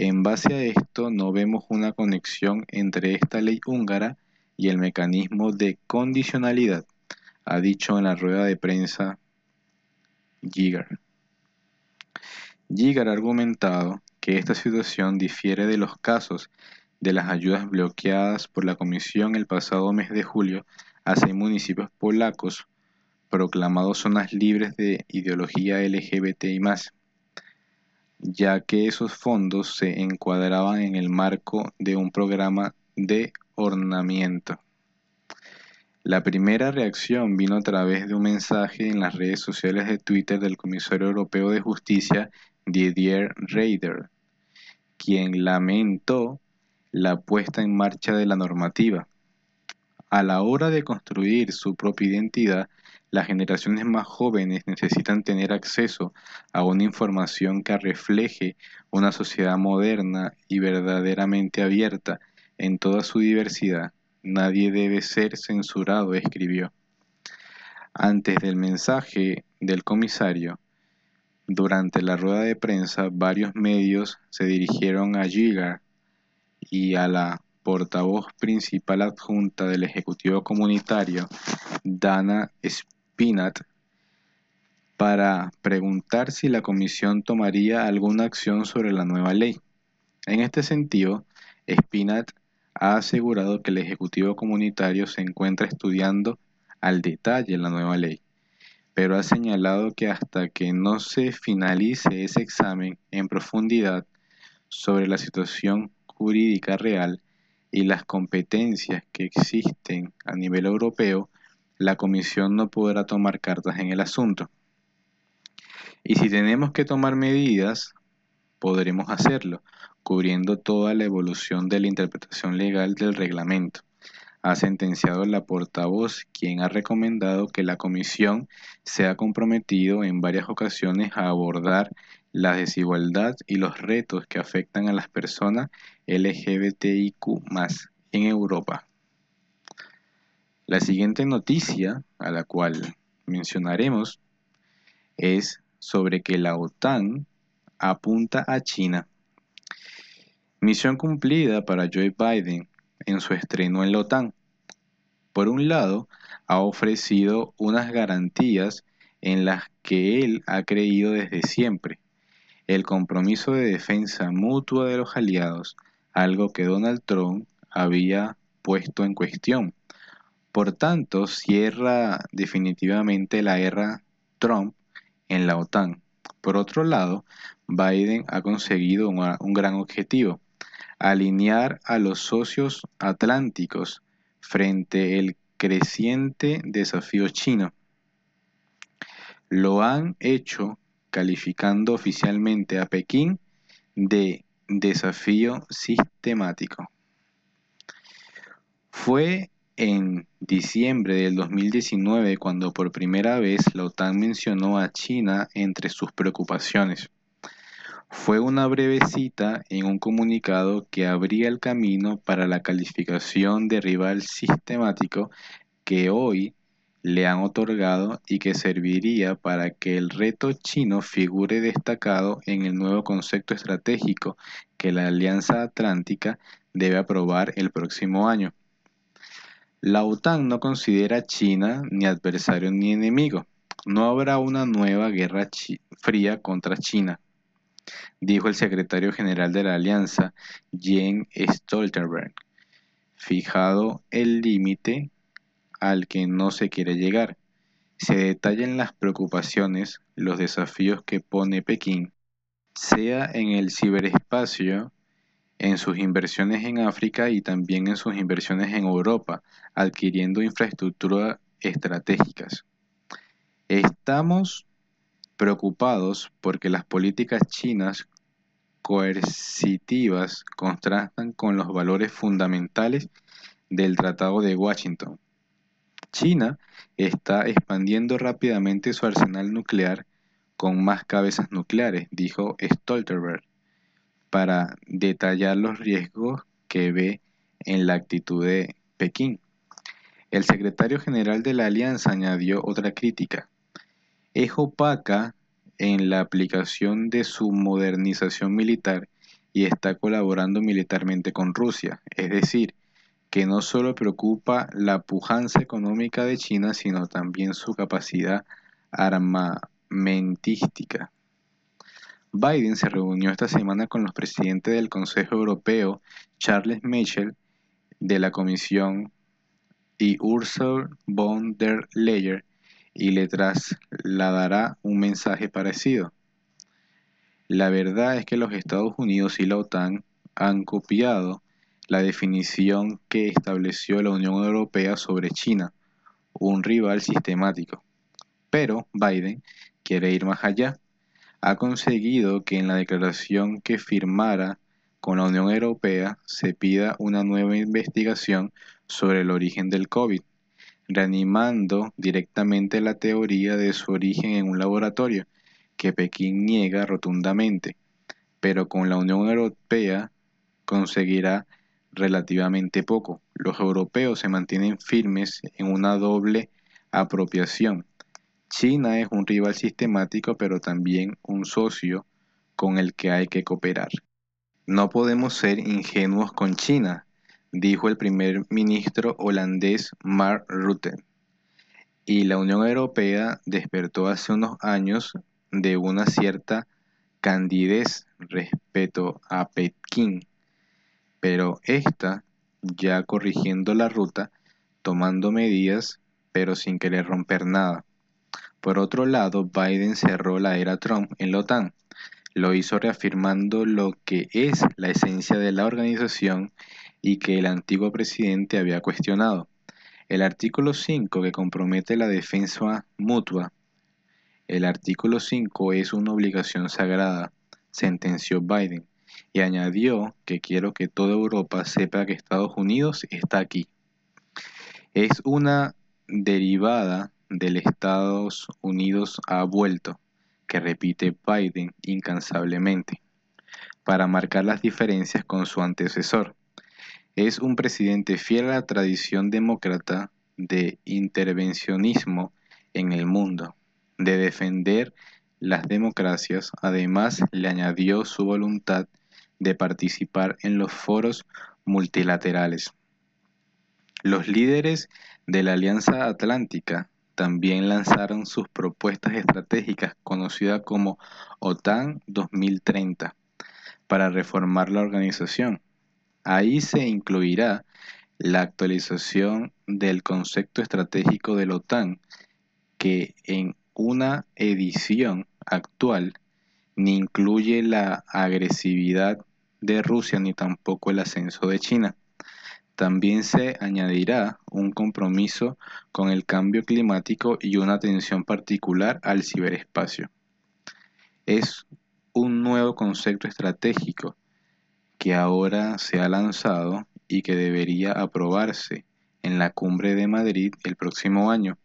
en base a esto, no vemos una conexión entre esta ley húngara y el mecanismo de condicionalidad, ha dicho en la rueda de prensa Giger. Giger ha argumentado que esta situación difiere de los casos de las ayudas bloqueadas por la Comisión el pasado mes de julio a seis municipios polacos proclamados zonas libres de ideología LGBTI ya que esos fondos se encuadraban en el marco de un programa de ornamiento. La primera reacción vino a través de un mensaje en las redes sociales de Twitter del comisario europeo de justicia Didier Reyder, quien lamentó la puesta en marcha de la normativa. a la hora de construir su propia identidad, las generaciones más jóvenes necesitan tener acceso a una información que refleje una sociedad moderna y verdaderamente abierta en toda su diversidad. Nadie debe ser censurado, escribió. Antes del mensaje del comisario, durante la rueda de prensa, varios medios se dirigieron a Giga y a la portavoz principal adjunta del Ejecutivo Comunitario, Dana Spinat, para preguntar si la Comisión tomaría alguna acción sobre la nueva ley. En este sentido, Spinat ha asegurado que el Ejecutivo Comunitario se encuentra estudiando al detalle la nueva ley, pero ha señalado que hasta que no se finalice ese examen en profundidad sobre la situación jurídica real y las competencias que existen a nivel europeo, la Comisión no podrá tomar cartas en el asunto. Y si tenemos que tomar medidas, podremos hacerlo, cubriendo toda la evolución de la interpretación legal del reglamento. Ha sentenciado la portavoz, quien ha recomendado que la Comisión se ha comprometido en varias ocasiones a abordar la desigualdad y los retos que afectan a las personas LGBTIQ en Europa. La siguiente noticia a la cual mencionaremos es sobre que la OTAN apunta a China. Misión cumplida para Joe Biden en su estreno en la OTAN. Por un lado, ha ofrecido unas garantías en las que él ha creído desde siempre, el compromiso de defensa mutua de los aliados, algo que Donald Trump había puesto en cuestión. Por tanto, cierra definitivamente la era Trump en la OTAN. Por otro lado, Biden ha conseguido un, gran objetivo, alinear a los socios atlánticos frente al creciente desafío chino. Lo han hecho calificando oficialmente a Pekín de desafío sistemático. Fue en diciembre del 2019 cuando por primera vez la OTAN mencionó a China entre sus preocupaciones. Fue una breve cita en un comunicado que abría el camino para la calificación de rival sistemático que hoy le han otorgado y que serviría para que el reto chino figure destacado en el nuevo concepto estratégico que la Alianza Atlántica debe aprobar el próximo año. La OTAN no considera a China ni adversario ni enemigo. No habrá una nueva guerra fría contra China, dijo el secretario general de la Alianza, Jens Stoltenberg, fijado el límite al que no se quiere llegar. Se detallan las preocupaciones, los desafíos que pone Pekín, sea en el ciberespacio, en sus inversiones en África y también en sus inversiones en Europa, adquiriendo infraestructuras estratégicas. Estamos preocupados porque las políticas chinas coercitivas contrastan con los valores fundamentales del Tratado de Washington. China está expandiendo rápidamente su arsenal nuclear con más cabezas nucleares, dijo Stoltenberg para detallar los riesgos que ve en la actitud de Pekín. El secretario general de la alianza añadió otra crítica. Es opaca en la aplicación de su modernización militar y está colaborando militarmente con Rusia, es decir, que no solo preocupa la pujanza económica de China, sino también su capacidad armamentística. Biden se reunió esta semana con los presidentes del Consejo Europeo, Charles Michel, de la Comisión, y Ursula von der Leyen, y le trasladará un mensaje parecido. La verdad es que los Estados Unidos y la OTAN han copiado la definición que estableció la Unión Europea sobre China, un rival sistemático. Pero Biden quiere ir más allá ha conseguido que en la declaración que firmara con la Unión Europea se pida una nueva investigación sobre el origen del COVID, reanimando directamente la teoría de su origen en un laboratorio que Pekín niega rotundamente, pero con la Unión Europea conseguirá relativamente poco. Los europeos se mantienen firmes en una doble apropiación. China es un rival sistemático, pero también un socio con el que hay que cooperar. No podemos ser ingenuos con China, dijo el primer ministro holandés Mark Rutte. Y la Unión Europea despertó hace unos años de una cierta candidez respecto a Pekín, pero esta, ya corrigiendo la ruta, tomando medidas, pero sin querer romper nada. Por otro lado, Biden cerró la era Trump en la OTAN. Lo hizo reafirmando lo que es la esencia de la organización y que el antiguo presidente había cuestionado. El artículo 5 que compromete la defensa mutua. El artículo 5 es una obligación sagrada, sentenció Biden, y añadió que quiero que toda Europa sepa que Estados Unidos está aquí. Es una derivada del Estados Unidos ha vuelto, que repite Biden incansablemente, para marcar las diferencias con su antecesor. Es un presidente fiel a la tradición demócrata de intervencionismo en el mundo, de defender las democracias. Además, le añadió su voluntad de participar en los foros multilaterales. Los líderes de la Alianza Atlántica también lanzaron sus propuestas estratégicas conocidas como OTAN 2030 para reformar la organización. Ahí se incluirá la actualización del concepto estratégico de la OTAN, que en una edición actual ni incluye la agresividad de Rusia ni tampoco el ascenso de China. También se añadirá un compromiso con el cambio climático y una atención particular al ciberespacio. Es un nuevo concepto estratégico que ahora se ha lanzado y que debería aprobarse en la cumbre de Madrid el próximo año,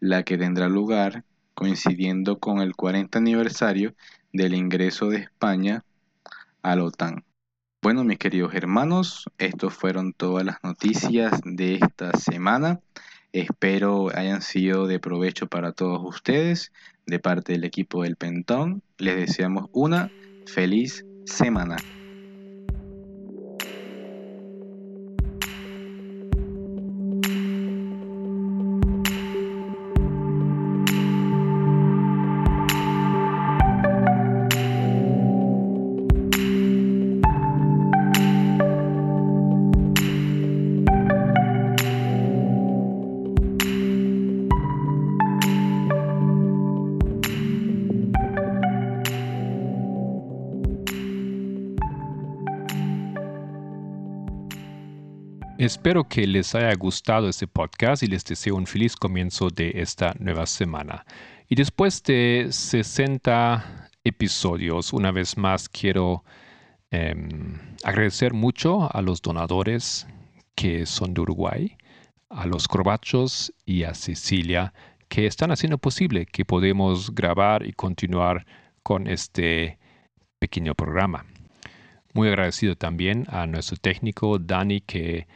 la que tendrá lugar coincidiendo con el 40 aniversario del ingreso de España a la OTAN. Bueno, mis queridos hermanos, estas fueron todas las noticias de esta semana. Espero hayan sido de provecho para todos ustedes. De parte del equipo del Pentón, les deseamos una feliz semana. Espero que les haya gustado este podcast y les deseo un feliz comienzo de esta nueva semana. Y después de 60 episodios, una vez más quiero em, agradecer mucho a los donadores que son de Uruguay, a los Corbachos y a Cecilia, que están haciendo posible que podamos grabar y continuar con este pequeño programa. Muy agradecido también a nuestro técnico Dani que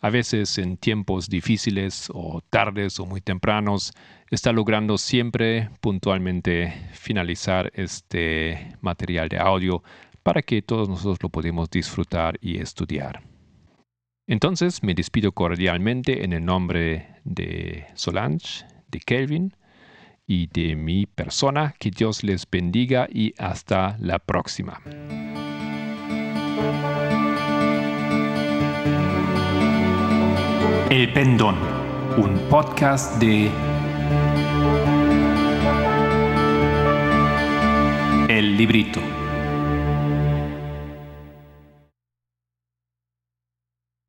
a veces en tiempos difíciles o tardes o muy tempranos, está logrando siempre puntualmente finalizar este material de audio para que todos nosotros lo podamos disfrutar y estudiar. Entonces me despido cordialmente en el nombre de Solange, de Kelvin y de mi persona. Que Dios les bendiga y hasta la próxima. El Pendón, un podcast de El Librito.